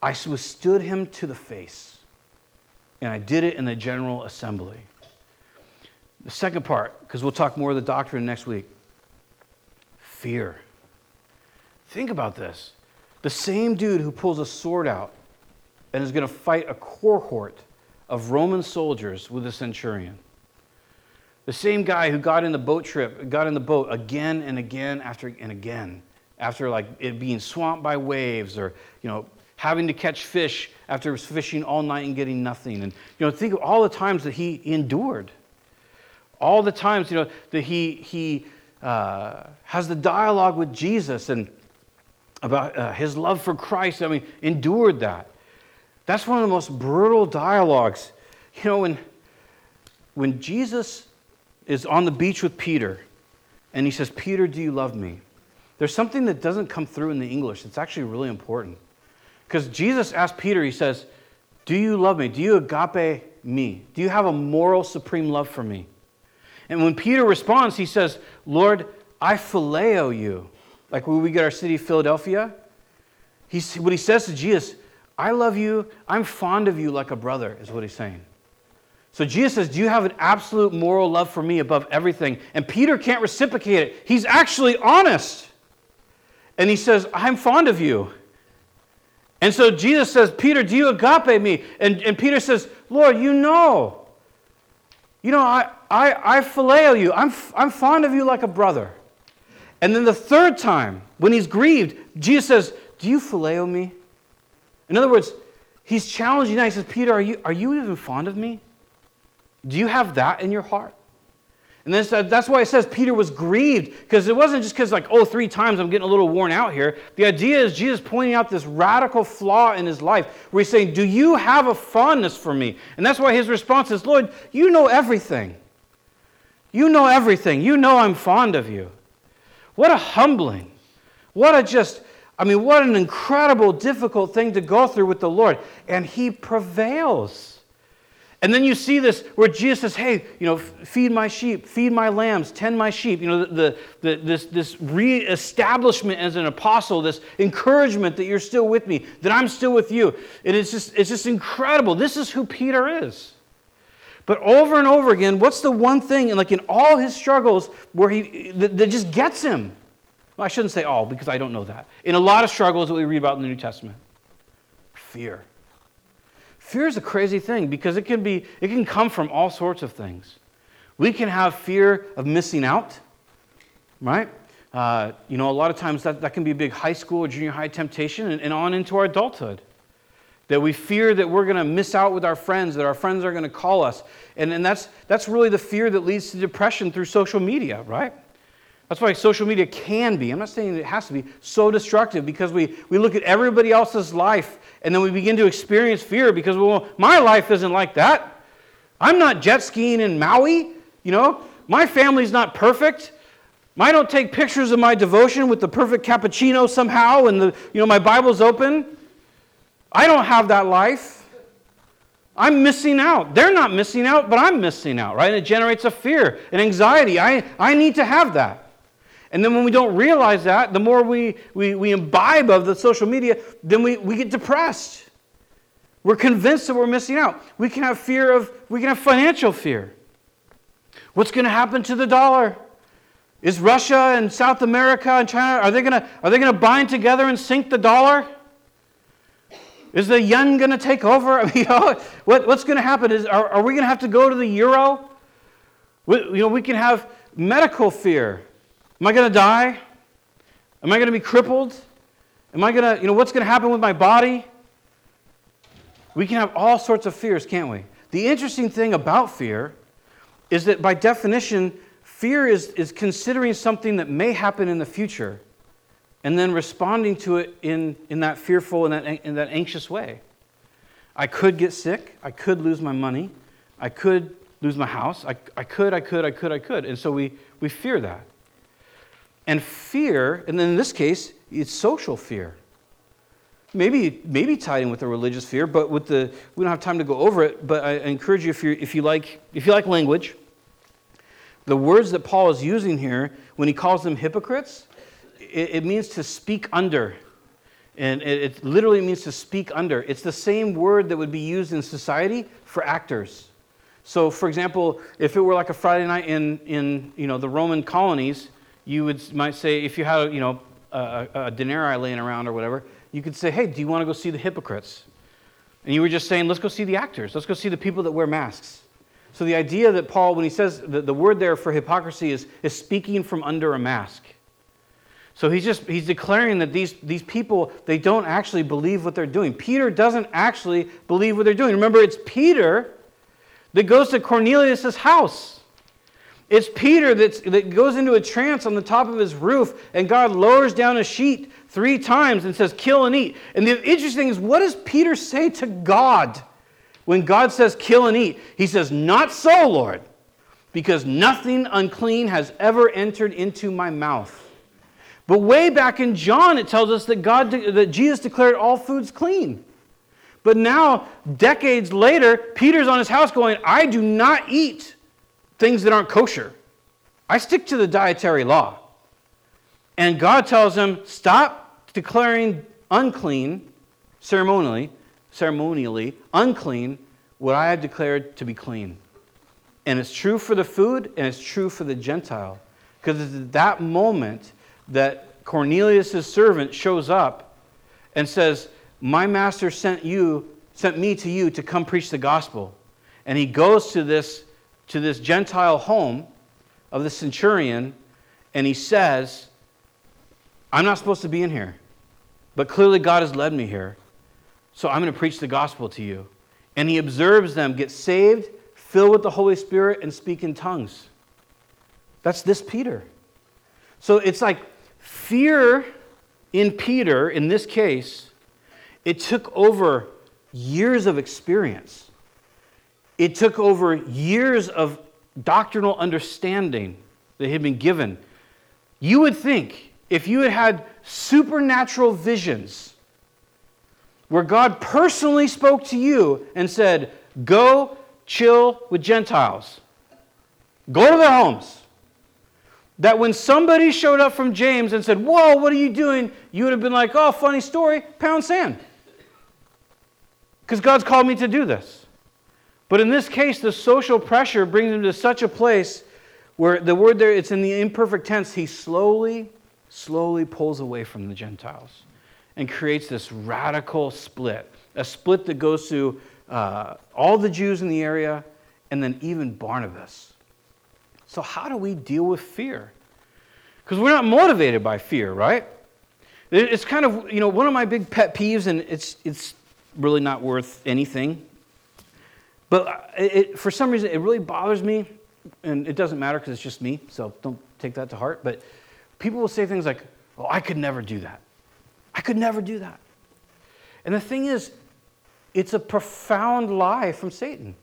I withstood him to the face, and I did it in the general assembly. The second part, because we'll talk more of the doctrine next week fear. Think about this. The same dude who pulls a sword out and is going to fight a cohort of Roman soldiers with a centurion. The same guy who got in the boat trip, got in the boat again and again after and again, after like it being swamped by waves or, you know, having to catch fish after fishing all night and getting nothing. And, you know, think of all the times that he endured. All the times, you know, that he, he uh, has the dialogue with Jesus and about uh, his love for Christ. I mean, endured that. That's one of the most brutal dialogues. You know, when, when Jesus is on the beach with Peter and he says, Peter, do you love me? There's something that doesn't come through in the English. It's actually really important. Because Jesus asked Peter, he says, Do you love me? Do you agape me? Do you have a moral, supreme love for me? And when Peter responds, he says, Lord, I phileo you like when we get our city, of Philadelphia, he's, what he says to Jesus, I love you, I'm fond of you like a brother, is what he's saying. So Jesus says, Do you have an absolute moral love for me above everything? And Peter can't reciprocate it. He's actually honest. And he says, I'm fond of you. And so Jesus says, Peter, do you agape me? And, and Peter says, Lord, you know. You know, I, I, I phileo you. I'm, I'm fond of you like a brother. And then the third time, when he's grieved, Jesus says, Do you phileo me? In other words, he's challenging now. He says, Peter, are you, are you even fond of me? Do you have that in your heart? And then that's why it says Peter was grieved, because it wasn't just because, like, oh, three times I'm getting a little worn out here. The idea is Jesus pointing out this radical flaw in his life where he's saying, Do you have a fondness for me? And that's why his response is, Lord, you know everything. You know everything. You know I'm fond of you. What a humbling. What a just, I mean, what an incredible, difficult thing to go through with the Lord. And he prevails. And then you see this where Jesus says, hey, you know, feed my sheep, feed my lambs, tend my sheep. You know, the, the, this, this reestablishment as an apostle, this encouragement that you're still with me, that I'm still with you. And it's just, it's just incredible. This is who Peter is. But over and over again, what's the one thing, and like in all his struggles, where he that, that just gets him? Well, I shouldn't say all because I don't know that. In a lot of struggles that we read about in the New Testament, fear. Fear is a crazy thing because it can be it can come from all sorts of things. We can have fear of missing out, right? Uh, you know, a lot of times that, that can be a big high school or junior high temptation and, and on into our adulthood that we fear that we're going to miss out with our friends, that our friends are going to call us. And, and that's, that's really the fear that leads to depression through social media, right? That's why social media can be, I'm not saying it has to be, so destructive because we, we look at everybody else's life and then we begin to experience fear because, well, my life isn't like that. I'm not jet skiing in Maui, you know, my family's not perfect. I don't take pictures of my devotion with the perfect cappuccino somehow and the, you know, my Bible's open. I don't have that life. I'm missing out. They're not missing out, but I'm missing out, right? And it generates a fear and anxiety. I, I need to have that. And then when we don't realize that, the more we, we, we imbibe of the social media, then we, we get depressed. We're convinced that we're missing out. We can have fear of, we can have financial fear. What's going to happen to the dollar? Is Russia and South America and China, are they going to, are they going to bind together and sink the dollar? Is the yen going to take over? (laughs) I mean, you know, what, what's going to happen? Is, are, are we going to have to go to the euro? We, you know, we can have medical fear. Am I going to die? Am I going to be crippled? Am I going to, you know, what's going to happen with my body? We can have all sorts of fears, can't we? The interesting thing about fear is that by definition, fear is, is considering something that may happen in the future and then responding to it in, in that fearful and that, in that anxious way. I could get sick. I could lose my money. I could lose my house. I, I could, I could, I could, I could. And so we, we fear that. And fear, and then in this case, it's social fear. Maybe, maybe tied in with a religious fear, but with the, we don't have time to go over it, but I encourage you if, you if, you like, if you like language, the words that Paul is using here, when he calls them hypocrites, it, it means to speak under. And it, it literally means to speak under. It's the same word that would be used in society for actors. So, for example, if it were like a Friday night in, in you know, the Roman colonies, you would, might say, if you had you know, a, a denarii laying around or whatever, you could say, hey, do you want to go see the hypocrites? And you were just saying, let's go see the actors. Let's go see the people that wear masks. So the idea that Paul, when he says the, the word there for hypocrisy is, is speaking from under a mask. So he's just he's declaring that these, these people, they don't actually believe what they're doing. Peter doesn't actually believe what they're doing. Remember, it's Peter that goes to Cornelius' house. It's Peter that's, that goes into a trance on the top of his roof, and God lowers down a sheet three times and says, Kill and eat. And the interesting thing is, what does Peter say to God? When God says, kill and eat, he says, Not so, Lord, because nothing unclean has ever entered into my mouth. But way back in John, it tells us that, God, that Jesus declared all foods clean. But now, decades later, Peter's on his house going, I do not eat things that aren't kosher. I stick to the dietary law. And God tells him, stop declaring unclean ceremonially ceremonially unclean what I have declared to be clean. And it's true for the food and it's true for the Gentile. Because at that moment that Cornelius' servant shows up and says, My master sent you, sent me to you to come preach the gospel. And he goes to this, to this Gentile home of the centurion and he says, I'm not supposed to be in here, but clearly God has led me here. So I'm going to preach the gospel to you. And he observes them get saved, fill with the Holy Spirit, and speak in tongues. That's this Peter. So it's like fear in Peter, in this case, it took over years of experience. It took over years of doctrinal understanding that had been given. You would think if you had had supernatural visions where God personally spoke to you and said, Go chill with Gentiles, go to their homes. That when somebody showed up from James and said, Whoa, what are you doing? You would have been like, Oh, funny story, pound sand. Because God's called me to do this. But in this case, the social pressure brings him to such a place where the word there, it's in the imperfect tense, he slowly, slowly pulls away from the Gentiles and creates this radical split a split that goes through uh, all the Jews in the area and then even Barnabas. So, how do we deal with fear? Because we're not motivated by fear, right? It's kind of, you know, one of my big pet peeves, and it's, it's really not worth anything. But it, for some reason, it really bothers me, and it doesn't matter because it's just me, so don't take that to heart. But people will say things like, oh, I could never do that. I could never do that. And the thing is, it's a profound lie from Satan.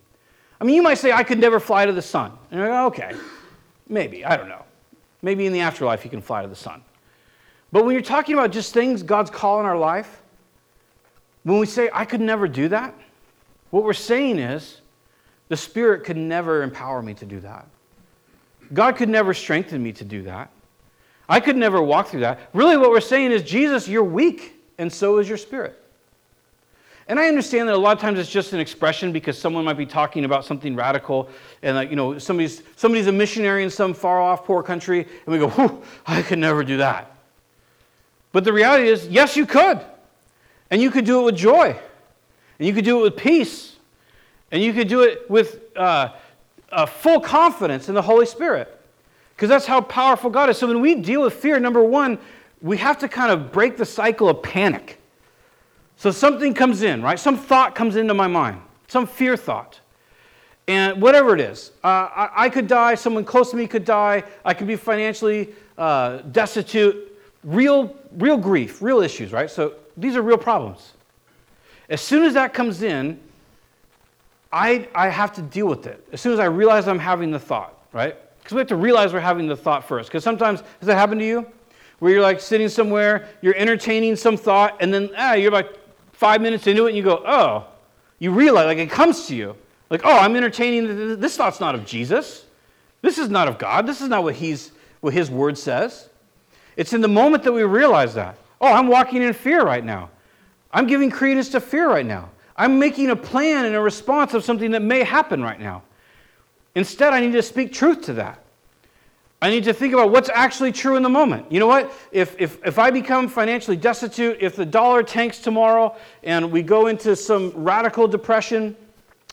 I mean, you might say, I could never fly to the sun. And I go, okay, maybe, I don't know. Maybe in the afterlife you can fly to the sun. But when you're talking about just things God's call in our life, when we say, I could never do that, what we're saying is, the Spirit could never empower me to do that. God could never strengthen me to do that. I could never walk through that. Really, what we're saying is, Jesus, you're weak, and so is your Spirit. And I understand that a lot of times it's just an expression because someone might be talking about something radical, and like, you know, somebody's, somebody's a missionary in some far off poor country, and we go, whew, I could never do that. But the reality is, yes, you could. And you could do it with joy. And you could do it with peace. And you could do it with uh, full confidence in the Holy Spirit. Because that's how powerful God is. So when we deal with fear, number one, we have to kind of break the cycle of panic. So something comes in, right? Some thought comes into my mind, some fear thought. And whatever it is, uh, I, I, could die, someone close to me could die, I could be financially uh, destitute, real, real grief, real issues, right? So these are real problems. As soon as that comes in, I, I have to deal with it. As soon as I realize I'm having the thought, right? Because we have to realize we're having the thought first. Because sometimes, has that happened to you? Where you're like sitting somewhere, you're entertaining some thought, and then ah, you're like five minutes into it and you go, oh, you realize, like it comes to you. Like, oh, I'm entertaining, this thought's not of Jesus. This is not of God. This is not what, he's, what his word says. It's in the moment that we realize that. Oh, I'm walking in fear right now. I'm giving credence to fear right now. I'm making a plan and a response of something that may happen right now. Instead, I need to speak truth to that. I need to think about what's actually true in the moment. You know what? If, if, if I become financially destitute, if the dollar tanks tomorrow and we go into some radical depression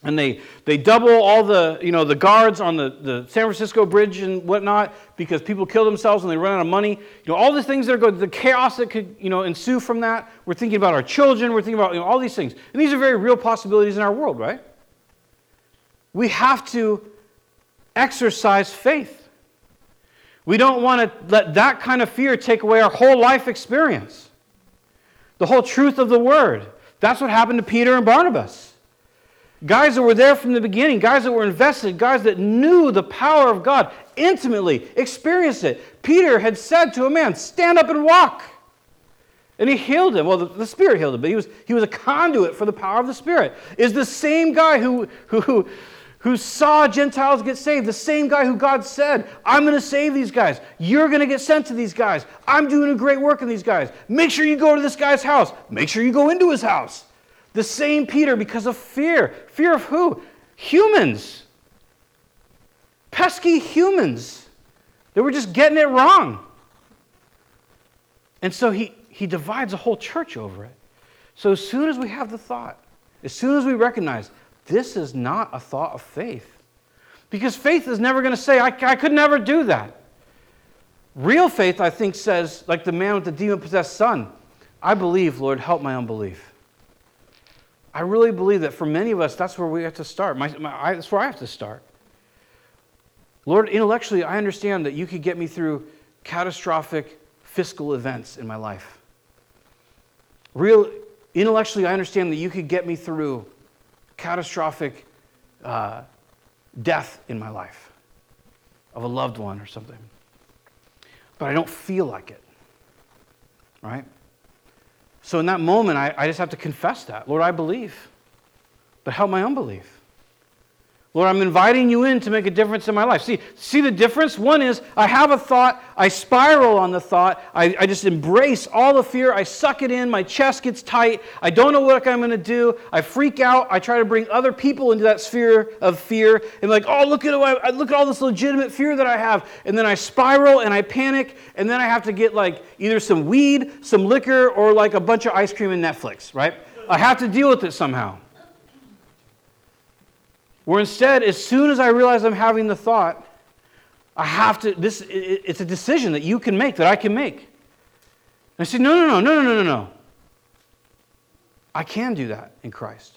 and they, they double all the, you know, the guards on the, the San Francisco bridge and whatnot because people kill themselves and they run out of money, you know, all the things that are going, the chaos that could you know, ensue from that. We're thinking about our children, we're thinking about you know, all these things. And these are very real possibilities in our world, right? We have to exercise faith. We don't want to let that kind of fear take away our whole life experience, the whole truth of the word. That's what happened to Peter and Barnabas. Guys that were there from the beginning, guys that were invested, guys that knew the power of God intimately, experienced it. Peter had said to a man, Stand up and walk. And he healed him. Well, the, the, Spirit healed him, but he was, he was a conduit for the power of the Spirit. Is the same guy who, who, who saw Gentiles get saved, the same guy who God said, I'm going to save these guys. You're going to get sent to these guys. I'm doing a great work in these guys. Make sure you go to this guy's house. Make sure you go into his house. The same Peter because of fear. Fear of who? Humans. Pesky humans. They were just getting it wrong. And so he, he divides a whole church over it. So as soon as we have the thought, as soon as we recognize this is not a thought of faith. Because faith is never going to say, I, I could never do that. Real faith, I think, says, like the man with the demon possessed son, I believe, Lord, help my unbelief. I really believe that for many of us, that's where we have to start. My, my, I, that's where I have to start. Lord, intellectually, I understand that you could get me through catastrophic fiscal events in my life. Real, intellectually, I understand that you could get me through catastrophic uh, death in my life of a loved one or something. But I don't feel like it. Right? So in that moment, I, I just have to confess that. Lord, I believe, but help my unbelief. Lord, I'm inviting you in to make a difference in my life. See, see the difference? One is I have a thought, I spiral on the thought, I, I just embrace all the fear, I suck it in, my chest gets tight, I don't know what I'm to do, I freak out, I try to bring other people into that sphere of fear, and like, oh, look at, look at all this legitimate fear that I have. And then I spiral and I panic, and then I have to get like either some weed, some liquor, or like a bunch of ice cream and Netflix, right? I have to deal with it somehow. Where instead, as soon as I realize I'm having the thought, I have to, this, it's a decision that you can make, that I can make. And I say, no, no, no, no, no, no, no. I can do that in Christ.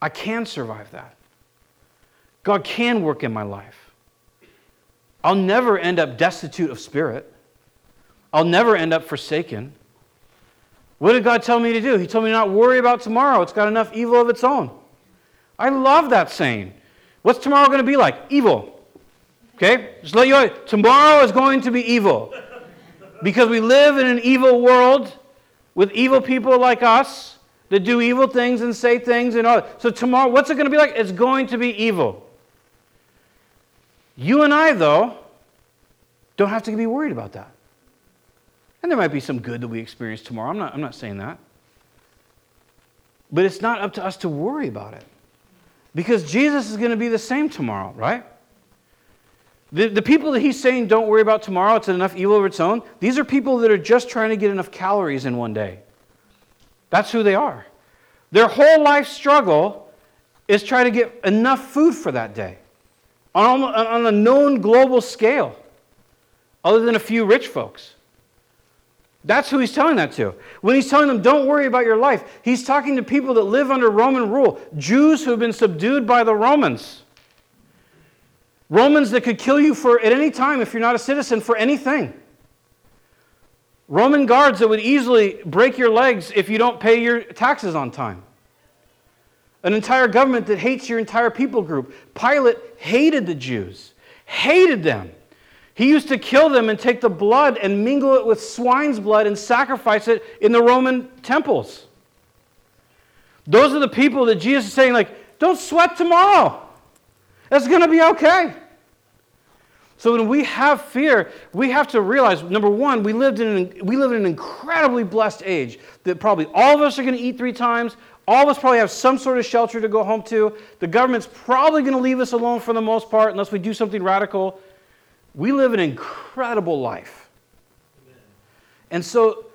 I can survive that. God can work in my life. I'll never end up destitute of spirit. I'll never end up forsaken. What did God tell me to do? He told me to not worry about tomorrow. It's got enough evil of its own. I love that saying. What's tomorrow going to be like? Evil. Okay? Just let you know, tomorrow is going to be evil. Because we live in an evil world with evil people like us that do evil things and say things and all. So tomorrow, what's it going to be like? It's going to be evil. You and I, though, don't have to be worried about that. And there might be some good that we experience tomorrow. I'm not, I'm not saying that. But it's not up to us to worry about it. Because Jesus is going to be the same tomorrow, right? The, the people that he's saying don't worry about tomorrow, it's enough evil of its own, these are people that are just trying to get enough calories in one day. That's who they are. Their whole life struggle is trying to get enough food for that day on, on a known global scale, other than a few rich folks. That's who he's telling that to. When he's telling them, don't worry about your life, he's talking to people that live under Roman rule, Jews who have been subdued by the Romans. Romans that could kill you for at any time if you're not a citizen for anything. Roman guards that would easily break your legs if you don't pay your taxes on time. An entire government that hates your entire people group. Pilate hated the Jews, hated them. He used to kill them and take the blood and mingle it with swine's blood and sacrifice it in the Roman temples. Those are the people that Jesus is saying, like, don't sweat tomorrow. It's going to be okay. So when we have fear, we have to realize number one, we lived in an, we live in an incredibly blessed age that probably all of us are going to eat three times. All of us probably have some sort of shelter to go home to. The government's probably going to leave us alone for the most part unless we do something radical. We live an incredible life. And so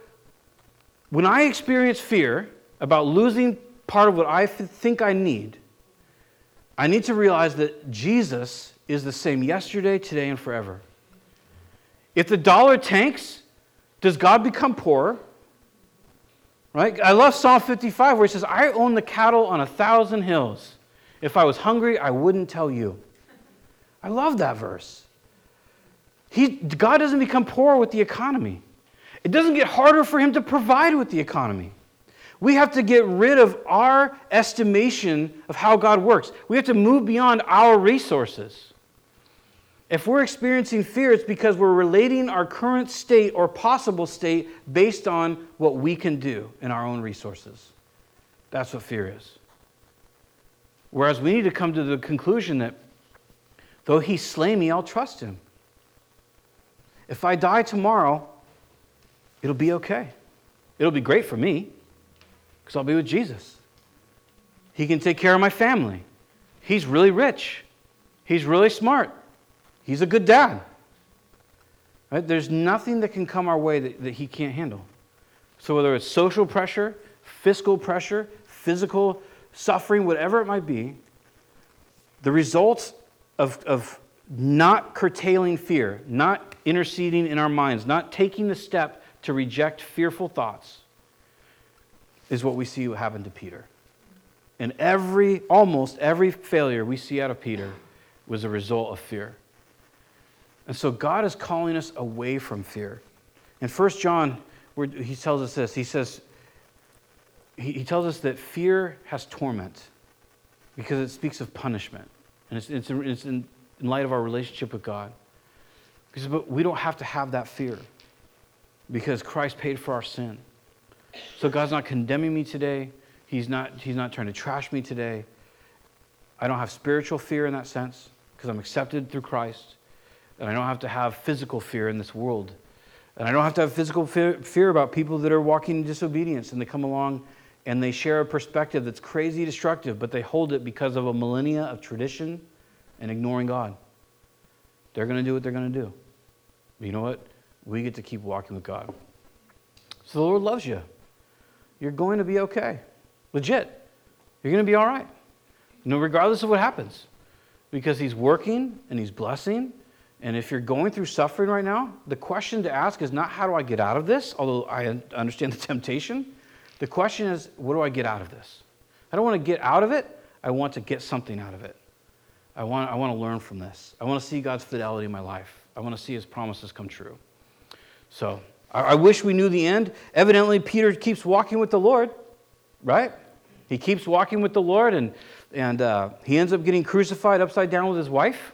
when I experience fear about losing part of what I think I need, I need to realize that Jesus is the same yesterday, today, and forever. If the dollar tanks, does God become poor? Right? I love Psalm 55 where he says, I own the cattle on a thousand hills. If I was hungry, I wouldn't tell you. I love that verse. He, God doesn't become poor with the economy. It doesn't get harder for him to provide with the economy. We have to get rid of our estimation of how God works. We have to move beyond our resources. If we're experiencing fear, it's because we're relating our current state or possible state based on what we can do in our own resources. That's what fear is. Whereas we need to come to the conclusion that though he slay me, I'll trust him. If I die tomorrow, it'll be okay. It'll be great for me because I'll be with Jesus. He can take care of my family. He's really rich. He's really smart. He's a good dad. Right? There's nothing that can come our way that, that he can't handle. So, whether it's social pressure, fiscal pressure, physical suffering, whatever it might be, the results of, of not curtailing fear, not interceding in our minds, not taking the step to reject fearful thoughts, is what we see what happened to Peter. And every, almost every failure we see out of Peter was a result of fear. And so God is calling us away from fear. In 1 John, he tells us this. He says, he tells us that fear has torment because it speaks of punishment. And it's, it's, it's in, in light of our relationship with God. Because but we don't have to have that fear because Christ paid for our sin. So God's not condemning me today. He's not, he's not trying to trash me today. I don't have spiritual fear in that sense because I'm accepted through Christ. And I don't have to have physical fear in this world. And I don't have to have physical fear, fear about people that are walking in disobedience and they come along and they share a perspective that's crazy destructive, but they hold it because of a millennia of tradition and ignoring God. They're going to do what they're going to do. You know what? We get to keep walking with God. So the Lord loves you. You're going to be okay. Legit. You're going to be all right. You know, regardless of what happens. Because He's working and He's blessing and if you're going through suffering right now, the question to ask is not how do I get out of this, although I understand the (laughs) temptation. The question is, what do I get out of this? I don't want to get out of it, I want to get something out of it. I want, I want to learn from this. I want to see God's fidelity in my life. I want to see his promises come true. So I, wish we knew the end. Evidently, Peter keeps walking with the Lord, right? He keeps walking with the Lord, and, and uh, he ends up getting crucified upside down with his wife.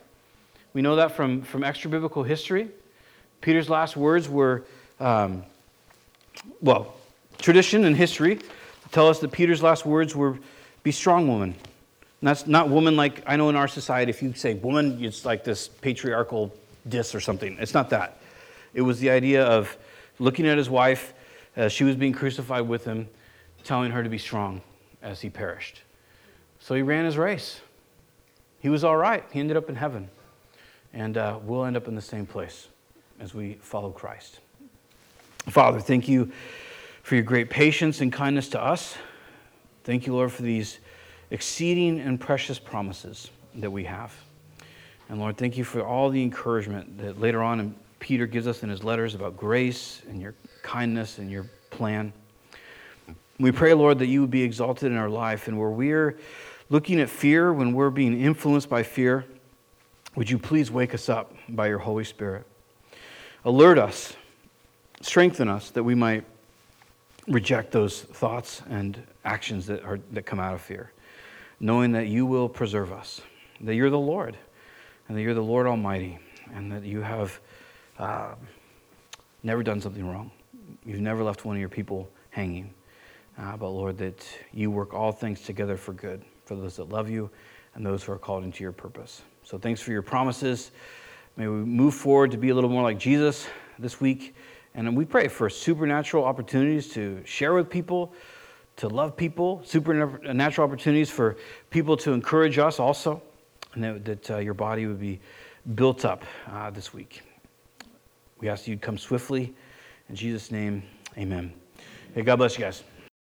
We know that from, from extra biblical history. Peter's last words were, um, well, tradition and history tell us that Peter's last words were, Be strong, woman. And that's not woman like I know in our society, if you say woman, it's like this patriarchal diss or something. It's not that. It was the idea of looking at his wife as she was being crucified with him, telling her to be strong as he perished. So he ran his race. He was all right. He ended up in heaven. And uh, we'll end up in the same place as we follow Christ. Father, thank you for your great patience and kindness to us. Thank you, Lord, for these exceeding and precious promises that we have. And Lord, thank you for all the encouragement that later on Peter gives us in his letters about grace and your kindness and your plan. We pray, Lord, that you would be exalted in our life. And where we're looking at fear, when we're being influenced by fear, would you please wake us up by your Holy Spirit? Alert us, strengthen us that we might reject those thoughts and actions that, are, that come out of fear, knowing that you will preserve us, that you're the Lord, and that you're the Lord Almighty, and that you have uh, never done something wrong. You've never left one of your people hanging. Uh, but Lord, that you work all things together for good for those that love you and those who are called into your purpose. So thanks for your promises. May we move forward to be a little more like Jesus this week. And we pray for supernatural opportunities to share with people, to love people, supernatural opportunities for people to encourage us also, and that, that uh, your body would be built up uh, this week. We ask that you'd come swiftly. In Jesus' name, amen. Hey, God bless you guys.